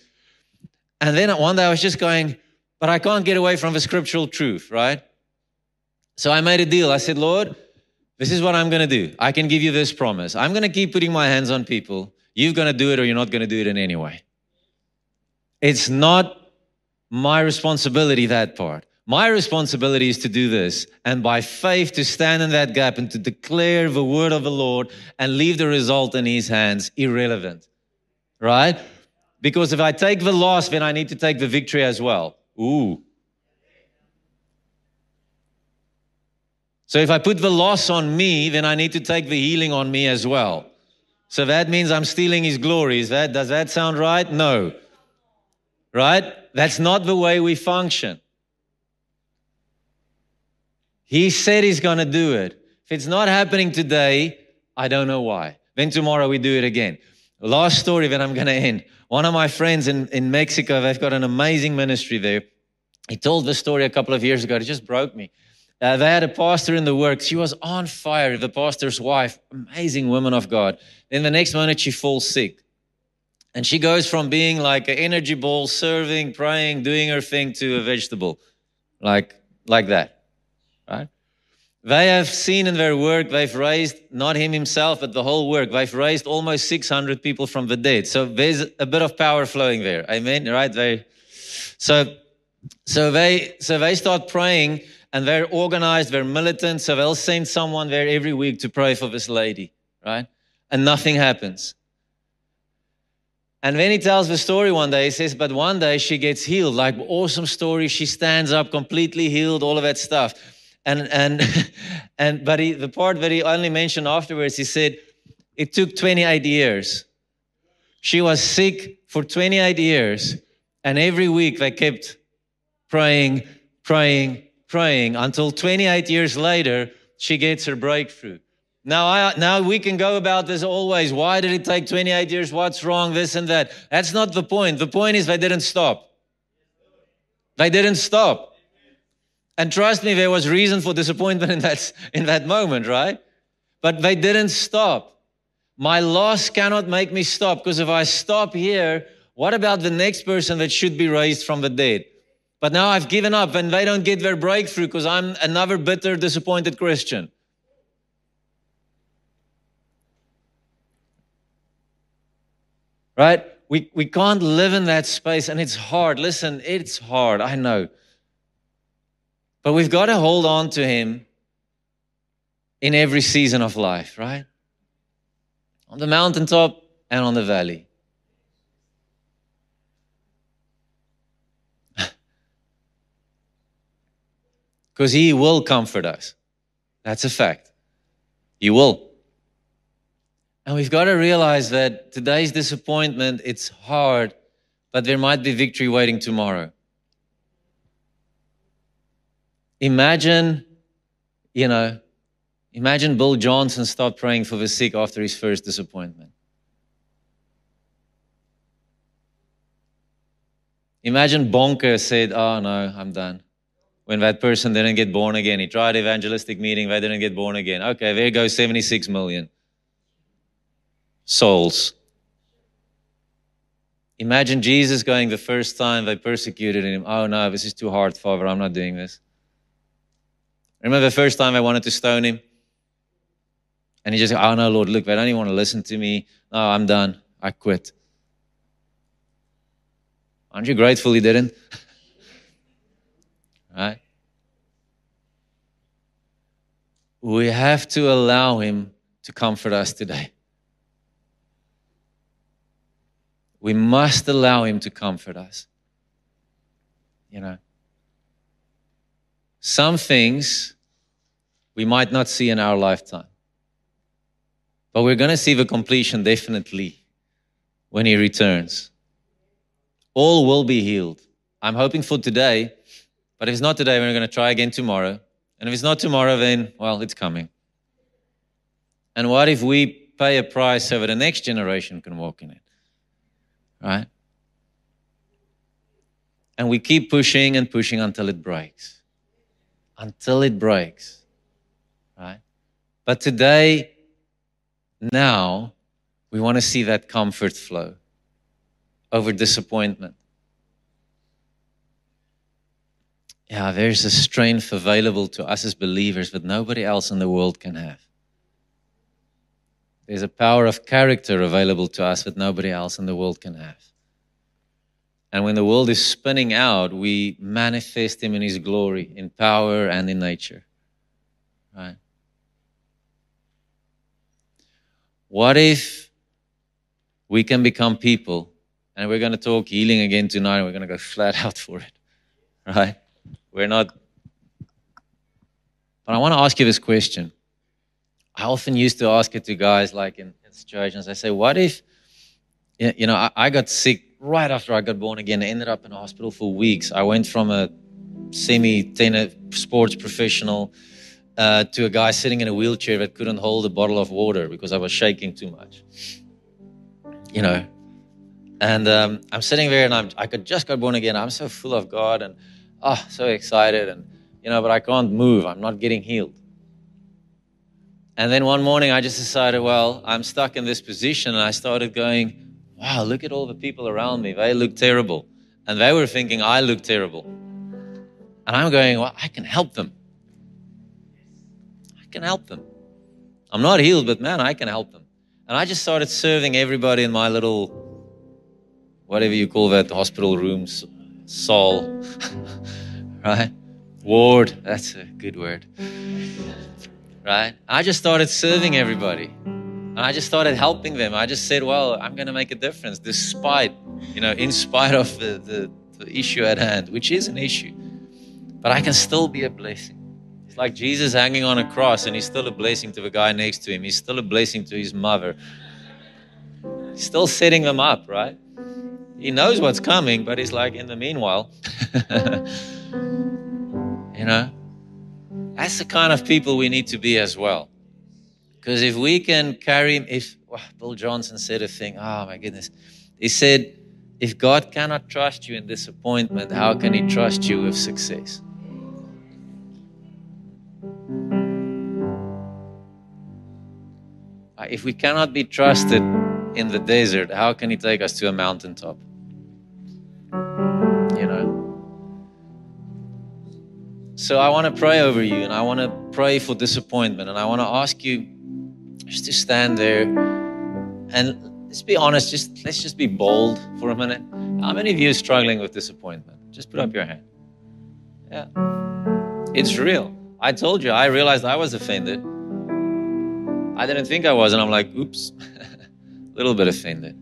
And then one day I was just going, but I can't get away from the scriptural truth, right? So I made a deal. I said, Lord, this is what I'm going to do. I can give you this promise. I'm going to keep putting my hands on people. You're going to do it or you're not going to do it in any way. It's not my responsibility, that part. My responsibility is to do this and by faith to stand in that gap and to declare the word of the Lord and leave the result in his hands irrelevant. Right? Because if I take the loss, then I need to take the victory as well. Ooh. So if I put the loss on me, then I need to take the healing on me as well. So that means I'm stealing his glory. Is that, does that sound right? No. Right? That's not the way we function. He said he's going to do it. If it's not happening today, I don't know why. Then tomorrow we do it again. Last story, that I'm going to end. One of my friends in, in Mexico, they've got an amazing ministry there. He told the story a couple of years ago. It just broke me. Uh, they had a pastor in the work. She was on fire, the pastor's wife, amazing woman of God. Then the next moment, she falls sick. And she goes from being like an energy ball, serving, praying, doing her thing to a vegetable, like, like that, right? They have seen in their work, they've raised not him himself, but the whole work. They've raised almost 600 people from the dead. So there's a bit of power flowing there. Amen. Right? They, so, so they, so they start praying and they're organized, they're militant. So they'll send someone there every week to pray for this lady. Right? And nothing happens. And then he tells the story one day. He says, but one day she gets healed. Like awesome story. She stands up completely healed, all of that stuff. And and and but he, the part that he only mentioned afterwards, he said, it took 28 years. She was sick for 28 years, and every week they kept praying, praying, praying until 28 years later she gets her breakthrough. Now, I, now we can go about this always. Why did it take 28 years? What's wrong? This and that. That's not the point. The point is they didn't stop. They didn't stop. And trust me, there was reason for disappointment in that, in that moment, right? But they didn't stop. My loss cannot make me stop because if I stop here, what about the next person that should be raised from the dead? But now I've given up and they don't get their breakthrough because I'm another bitter, disappointed Christian. Right? We, we can't live in that space and it's hard. Listen, it's hard. I know. But we've got to hold on to Him in every season of life, right? On the mountaintop and on the valley. Because He will comfort us. That's a fact. He will. And we've got to realize that today's disappointment, it's hard, but there might be victory waiting tomorrow. Imagine, you know, imagine Bill Johnson stopped praying for the sick after his first disappointment. Imagine Bonnke said, Oh no, I'm done. When that person didn't get born again, he tried evangelistic meeting, they didn't get born again. Okay, there goes 76 million souls. Imagine Jesus going the first time they persecuted him. Oh no, this is too hard, Father. I'm not doing this. Remember the first time I wanted to stone him? And he just, oh no, Lord, look, they don't even want to listen to me. No, I'm done. I quit. Aren't you grateful he didn't? right? We have to allow him to comfort us today. We must allow him to comfort us. You know. Some things we might not see in our lifetime, but we're going to see the completion definitely when He returns. All will be healed. I'm hoping for today, but if it's not today, we're going to try again tomorrow. And if it's not tomorrow, then, well, it's coming. And what if we pay a price so that the next generation can walk in it? Right? And we keep pushing and pushing until it breaks until it breaks. Right? But today, now, we want to see that comfort flow over disappointment. Yeah, there's a strength available to us as believers that nobody else in the world can have. There's a power of character available to us that nobody else in the world can have. And when the world is spinning out, we manifest Him in His glory, in power and in nature. Right? What if we can become people, and we're going to talk healing again tonight, and we're going to go flat out for it, right? We're not. But I want to ask you this question. I often used to ask it to guys like in, in and I say, What if, you know, I, I got sick right after I got born again, I ended up in a hospital for weeks. I went from a semi tennis sports professional uh, to a guy sitting in a wheelchair that couldn't hold a bottle of water because I was shaking too much. You know, and um, I'm sitting there and I'm, I could just got born again. I'm so full of God and oh, so excited. And, you know, but I can't move. I'm not getting healed. And then one morning I just decided, well, I'm stuck in this position. And I started going, wow, look at all the people around me. They look terrible. And they were thinking I look terrible. And I'm going, well, I can help them. I can help them. I'm not healed, but man, I can help them. And I just started serving everybody in my little, whatever you call that, hospital rooms, soul, right? Ward, that's a good word. Right? I just started serving everybody. And I just started helping them. I just said, well, I'm going to make a difference despite, you know, in spite of the, the, the issue at hand, which is an issue. But I can still be a blessing. It's like Jesus hanging on a cross and he's still a blessing to the guy next to him. He's still a blessing to his mother. He's still setting them up, right? He knows what's coming, but he's like, in the meanwhile, you know, that's the kind of people we need to be as well. Because if we can carry, if well, Bill Johnson said a thing, oh my goodness, he said, if God cannot trust you in disappointment, how can He trust you with success? Uh, if we cannot be trusted in the desert, how can He take us to a mountaintop? You know? So I want to pray over you and I want to pray for disappointment and I want to ask you just to stand there and let's be honest, just let's just be bold for a minute. How many of you are struggling with disappointment? Just put up your hand. Yeah. It's real. I told you, I realized I was offended. I didn't think I was, and I'm like, oops, a little bit offended.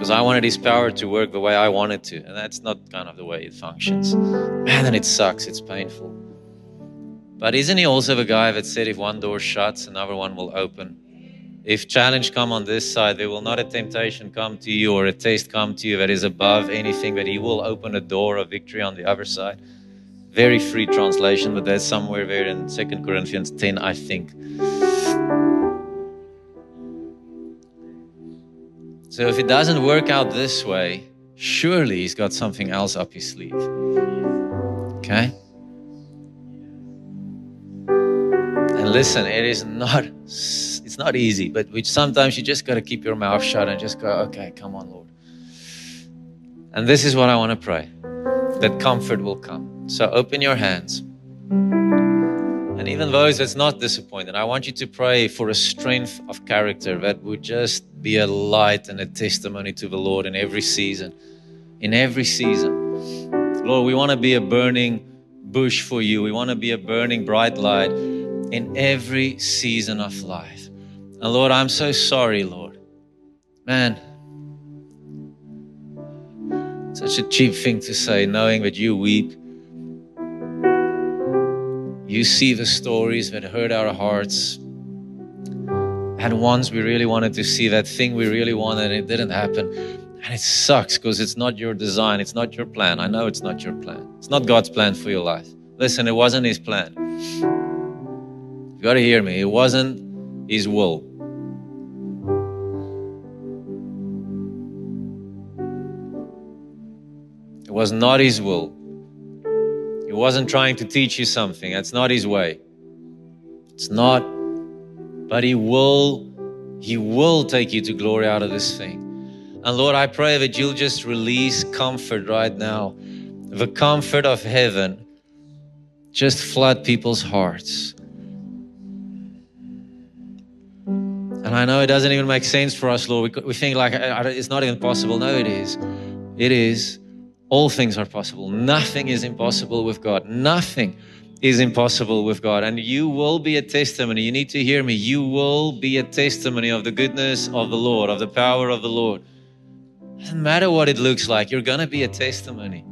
Because I wanted his power to work the way I wanted to, and that's not kind of the way it functions. Man, and it sucks, it's painful. But isn't he also the guy that said if one door shuts, another one will open? If challenge come on this side, there will not a temptation come to you or a taste come to you that is above anything, but he will open a door of victory on the other side. Very free translation, but there's somewhere there in Second Corinthians 10, I think. So if it doesn't work out this way, surely he's got something else up his sleeve. Okay? And listen, it is not it's not easy, but which sometimes you just got to keep your mouth shut and just go, okay, come on, Lord. And this is what I want to pray that comfort will come. So open your hands. Even those that's not disappointed, I want you to pray for a strength of character that would just be a light and a testimony to the Lord in every season. In every season. Lord, we want to be a burning bush for you. We want to be a burning bright light in every season of life. And Lord, I'm so sorry, Lord. Man, such a cheap thing to say, knowing that you weep you see the stories that hurt our hearts. And once we really wanted to see that thing we really wanted, it didn't happen. And it sucks because it's not your design, it's not your plan. I know it's not your plan. It's not God's plan for your life. Listen, it wasn't His plan. You got to hear me. It wasn't His will. It was not His will. He wasn't trying to teach you something. That's not his way. It's not. But he will, he will take you to glory out of this thing. And Lord, I pray that you'll just release comfort right now. The comfort of heaven just flood people's hearts. And I know it doesn't even make sense for us, Lord. We, think like it's not even possible. No, it is. It is. All things are possible. Nothing is impossible with God. Nothing is impossible with God. And you will be a testimony. You need to hear me. You will be a testimony of the goodness of the Lord, of the power of the Lord. Doesn't matter what it looks like, you're going to be a testimony.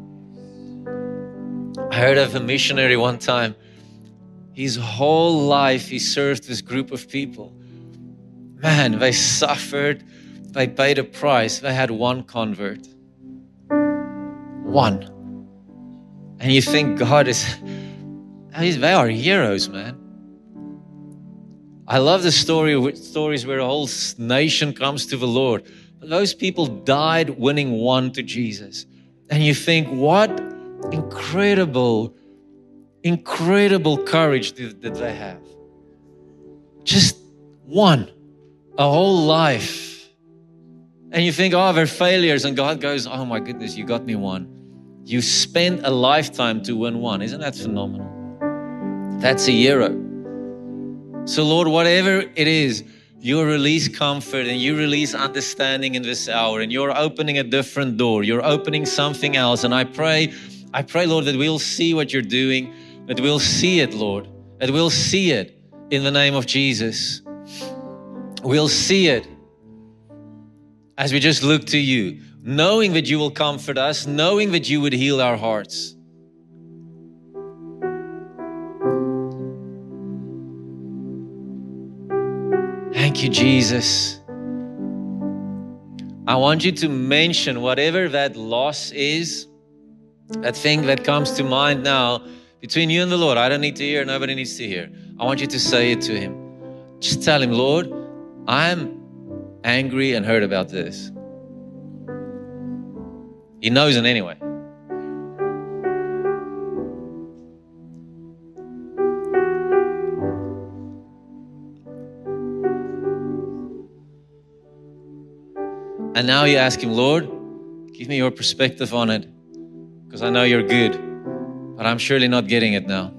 I heard of a missionary one time. His whole life, he served this group of people. Man, they suffered, they paid a price, they had one convert. One. And you think God is, they are heroes, man. I love the story stories where a whole nation comes to the Lord. Those people died winning one to Jesus. And you think, what incredible, incredible courage did, did they have? Just one, a whole life. And you think, oh, they're failures. And God goes, oh my goodness, you got me one. You spent a lifetime to win one. Isn't that phenomenal? That's a hero. So, Lord, whatever it is, you release comfort and you release understanding in this hour, and you're opening a different door. You're opening something else. And I pray, I pray, Lord, that we'll see what you're doing, that we'll see it, Lord, that we'll see it in the name of Jesus. We'll see it as we just look to you, knowing that you will comfort us, knowing that you would heal our hearts. Thank you, Jesus. I want you to mention whatever that loss is, that thing that comes to mind now between you and the Lord. I don't need to hear, nobody needs to hear. I want you to say it to Him. Just tell Him, Lord, I'm angry and hurt about this. He knows it anyway. And now you ask Him, Lord, give me your perspective on it because I know you're good, but I'm surely not getting it now.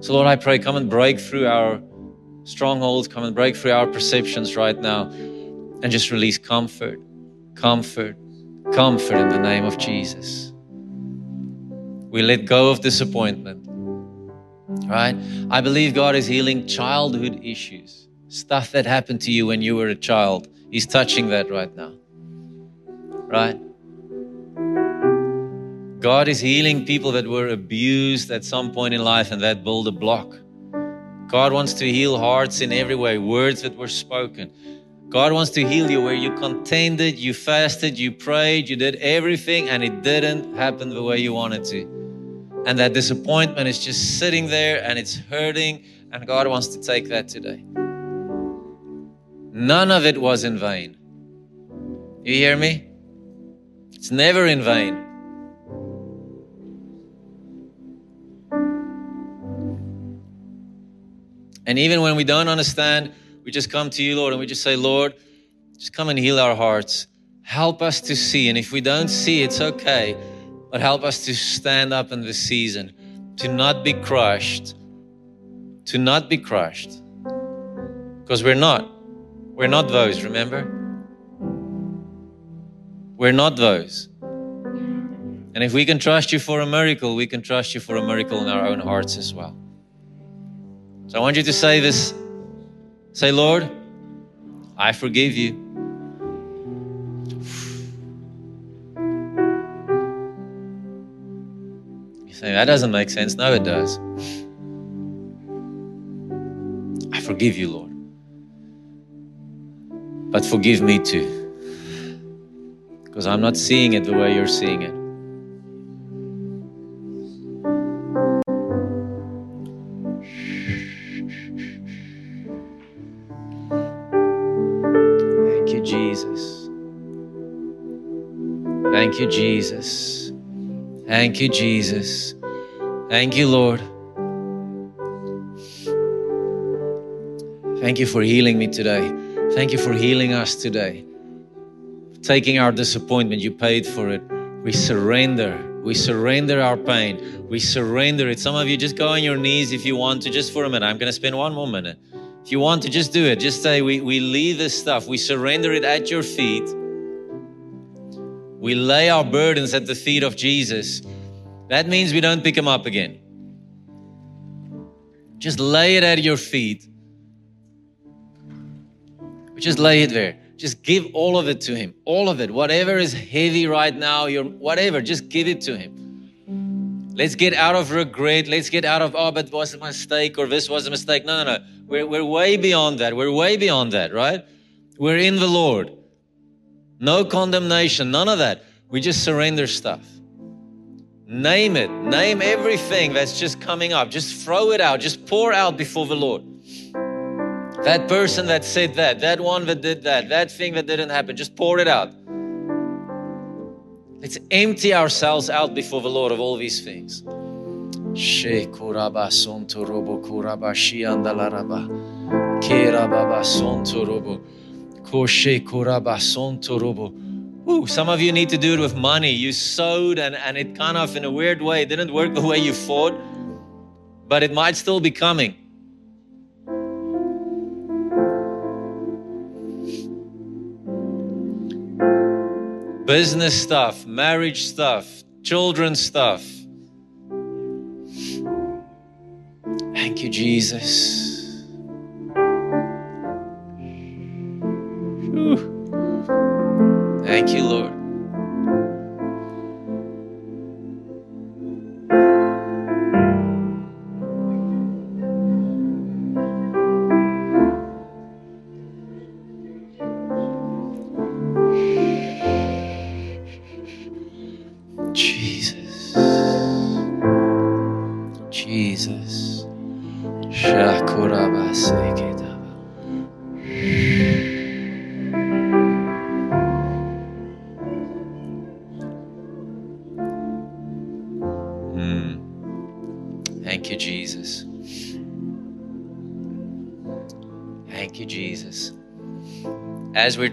So, Lord, I pray, come and break through our strongholds, come and break through our perceptions right now, and just release comfort, comfort, comfort in the name of Jesus. We let go of disappointment, right? I believe God is healing childhood issues stuff that happened to you when you were a child. He's touching that right now. Right? God is healing people that were abused at some point in life and that build a block. God wants to heal hearts in every way, words that were spoken. God wants to heal you where you contended, you fasted, you prayed, you did everything, and it didn't happen the way you wanted to. And that disappointment is just sitting there and it's hurting, and God wants to take that today. None of it was in vain. You hear me? It's never in vain. And even when we don't understand, we just come to you, Lord, and we just say, Lord, just come and heal our hearts. Help us to see. And if we don't see, it's okay. But help us to stand up in this season, to not be crushed, to not be crushed. Because we're not. We're not those, remember? We're not those. And if we can trust you for a miracle, we can trust you for a miracle in our own hearts as well. So I want you to say this say, Lord, I forgive you. You say, that doesn't make sense. No, it does. I forgive you, Lord. But forgive me too. Because I'm not seeing it the way you're seeing it. You, Jesus. Thank you, Jesus. Thank you, Lord. Thank you for healing me today. Thank you for healing us today. Taking our disappointment, you paid for it. We surrender. We surrender our pain. We surrender it. Some of you just go on your knees if you want to, just for a minute. I'm going to spend one more minute. If you want to, just do it. Just say, we, we leave this stuff. We surrender it at your feet. We lay our burdens at the feet of Jesus. That means we don't pick them up again. Just lay it at your feet. Just lay it there. Just give all of it to Him. All of it. Whatever is heavy right now, your whatever, just give it to Him. Let's get out of regret. Let's get out of, oh, but it was a mistake or this was a mistake. No, no, no. We're, we're way beyond that. We're way beyond that, right? We're in the Lord. No condemnation, none of that. We just surrender stuff. Name it. Name everything that's just coming up. Just throw it out. Just pour out before the Lord. That person that said that, that one that did that, that thing that didn't happen, just pour it out. Let's empty ourselves out before the Lord of all these things. She robo. Ooh, some of you need to do it with money. You sowed and, and it kind of in a weird way didn't work the way you thought. but it might still be coming. Business stuff, marriage stuff, children stuff. Thank you, Jesus.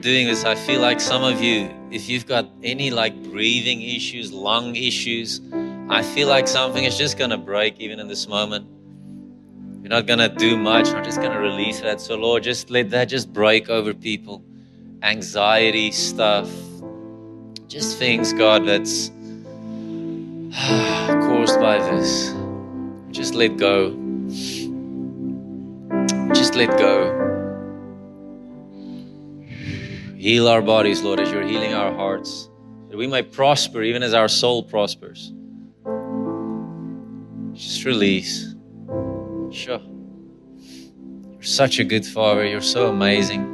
Doing this, I feel like some of you, if you've got any like breathing issues, lung issues, I feel like something is just going to break even in this moment. You're not going to do much. I'm just going to release that. So, Lord, just let that just break over people. Anxiety stuff, just things, God, that's caused by this. Just let go. Just let go. Heal our bodies, Lord, as you're healing our hearts, that we might prosper even as our soul prospers. Just release. Sure. You're such a good Father. You're so amazing.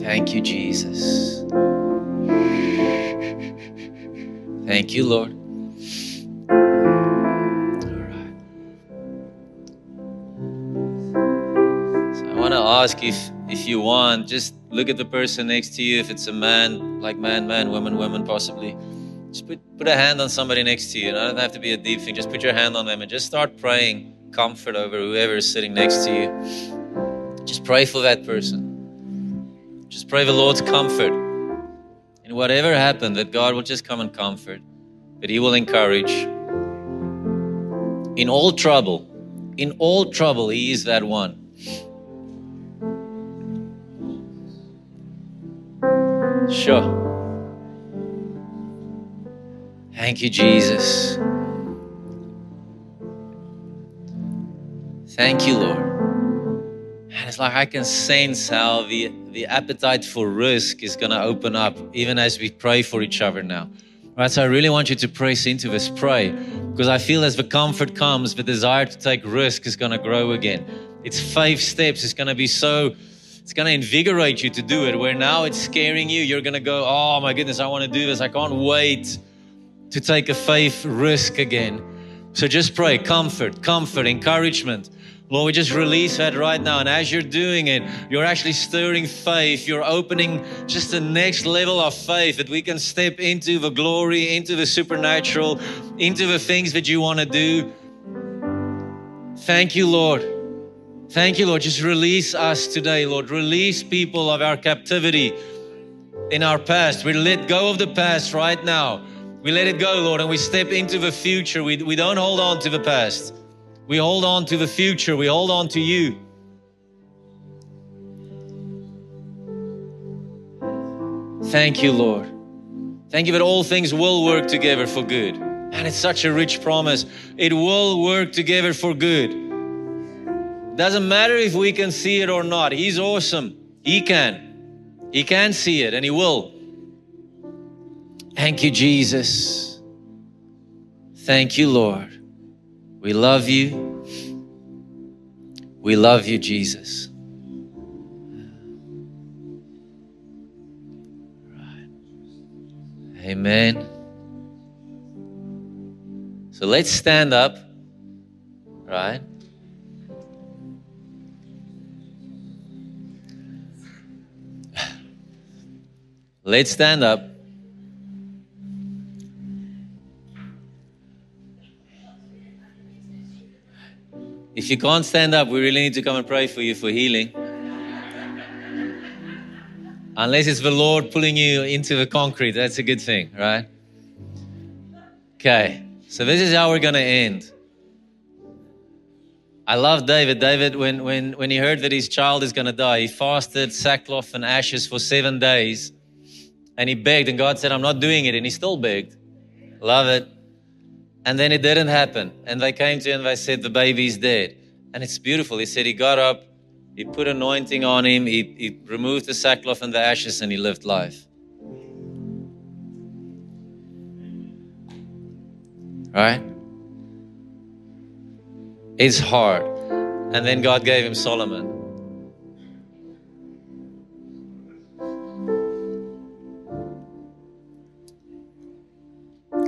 Thank you, Jesus. Thank you, Lord. Ask if if you want, just look at the person next to you. If it's a man, like man, man, woman, woman, possibly. Just put, put a hand on somebody next to you. And It doesn't have to be a deep thing. Just put your hand on them and just start praying comfort over whoever is sitting next to you. Just pray for that person. Just pray the Lord's comfort. In whatever happened, that God will just come and comfort, that He will encourage. In all trouble, in all trouble, He is that one. Sure. Thank you, Jesus. Thank you, Lord. And it's like I can sense how the, the appetite for risk is going to open up even as we pray for each other now. Right, so I really want you to press into this, pray, because I feel as the comfort comes, the desire to take risk is going to grow again. It's five steps. It's going to be so, it's going to invigorate you to do it. Where now it's scaring you, you're going to go, oh my goodness, I want to do this. I can't wait to take a faith risk again. So just pray, comfort, comfort, encouragement. Lord, we just release that right now. And as you're doing it, you're actually stirring faith. You're opening just the next level of faith that we can step into the glory, into the supernatural, into the things that you want to do. Thank you, Lord. Thank you, Lord. Just release us today, Lord. Release people of our captivity in our past. We let go of the past right now. We let it go, Lord, and we step into the future. We, we don't hold on to the past. We hold on to the future. We hold on to you. Thank you, Lord. Thank you that all things will work together for good. And it's such a rich promise. It will work together for good. Doesn't matter if we can see it or not. He's awesome. He can. He can see it and He will. Thank you, Jesus. Thank you, Lord. We love you. We love you, Jesus. Amen. So let's stand up, right? Let's stand up. If you can't stand up, we really need to come and pray for you for healing. Unless it's the Lord pulling you into the concrete, that's a good thing, right? Okay, so this is how we're going to end. I love David. David, when, when, when he heard that his child is going to die, he fasted sackcloth and ashes for seven days and he begged, and God said, I'm not doing it. And he still begged. Love it. And then it didn't happen. And they came to him and they said, The baby's dead. And it's beautiful. He said, He got up, he put anointing on him, he, he removed the sackcloth and the ashes, and he lived life. Right? It's hard. And then God gave him Solomon.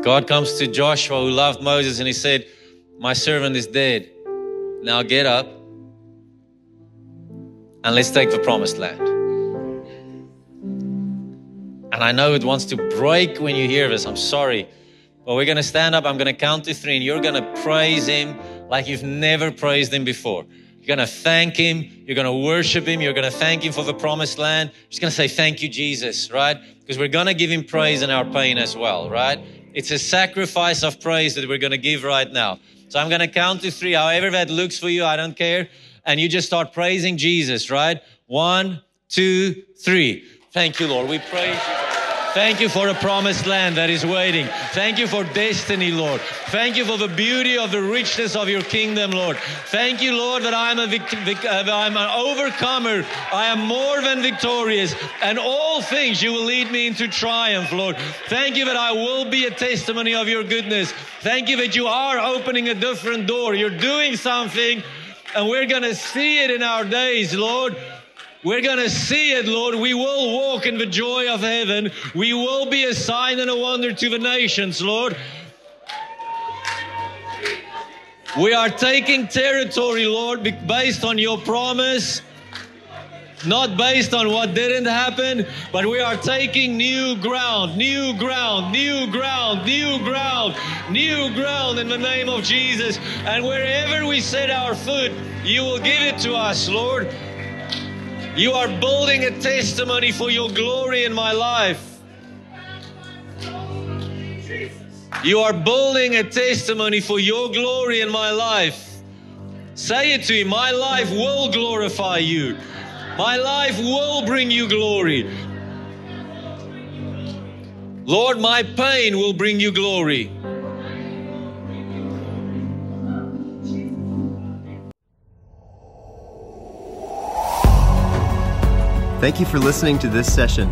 God comes to Joshua, who loved Moses, and he said, My servant is dead. Now get up and let's take the promised land. And I know it wants to break when you hear this. I'm sorry. But we're going to stand up. I'm going to count to three, and you're going to praise Him like you've never praised Him before. You're going to thank Him. You're going to worship Him. You're going to thank Him for the promised land. You're just going to say, Thank you, Jesus, right? Because we're going to give Him praise in our pain as well, right? It's a sacrifice of praise that we're going to give right now. So I'm going to count to three, however that looks for you, I don't care. And you just start praising Jesus, right? One, two, three. Thank you, Lord. We praise you. Thank you for a promised land that is waiting. Thank you for destiny, Lord. Thank you for the beauty of the richness of your kingdom, Lord. Thank you, Lord, that I'm a vict- vic- uh, I'm an overcomer. I am more than victorious, and all things you will lead me into triumph, Lord. Thank you that I will be a testimony of your goodness. Thank you that you are opening a different door. You're doing something, and we're going to see it in our days, Lord. We're going to see it, Lord. We will walk in the joy of heaven. We will be a sign and a wonder to the nations, Lord. We are taking territory, Lord, based on your promise, not based on what didn't happen, but we are taking new ground, new ground, new ground, new ground, new ground in the name of Jesus. And wherever we set our foot, you will give it to us, Lord. You are building a testimony for your glory in my life. You are building a testimony for your glory in my life. Say it to him My life will glorify you, my life will bring you glory. Lord, my pain will bring you glory. Thank you for listening to this session.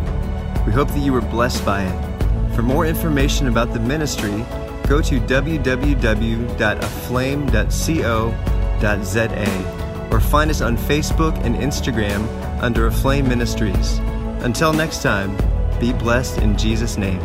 We hope that you were blessed by it. For more information about the ministry, go to www.aflame.co.za or find us on Facebook and Instagram under Aflame Ministries. Until next time, be blessed in Jesus' name.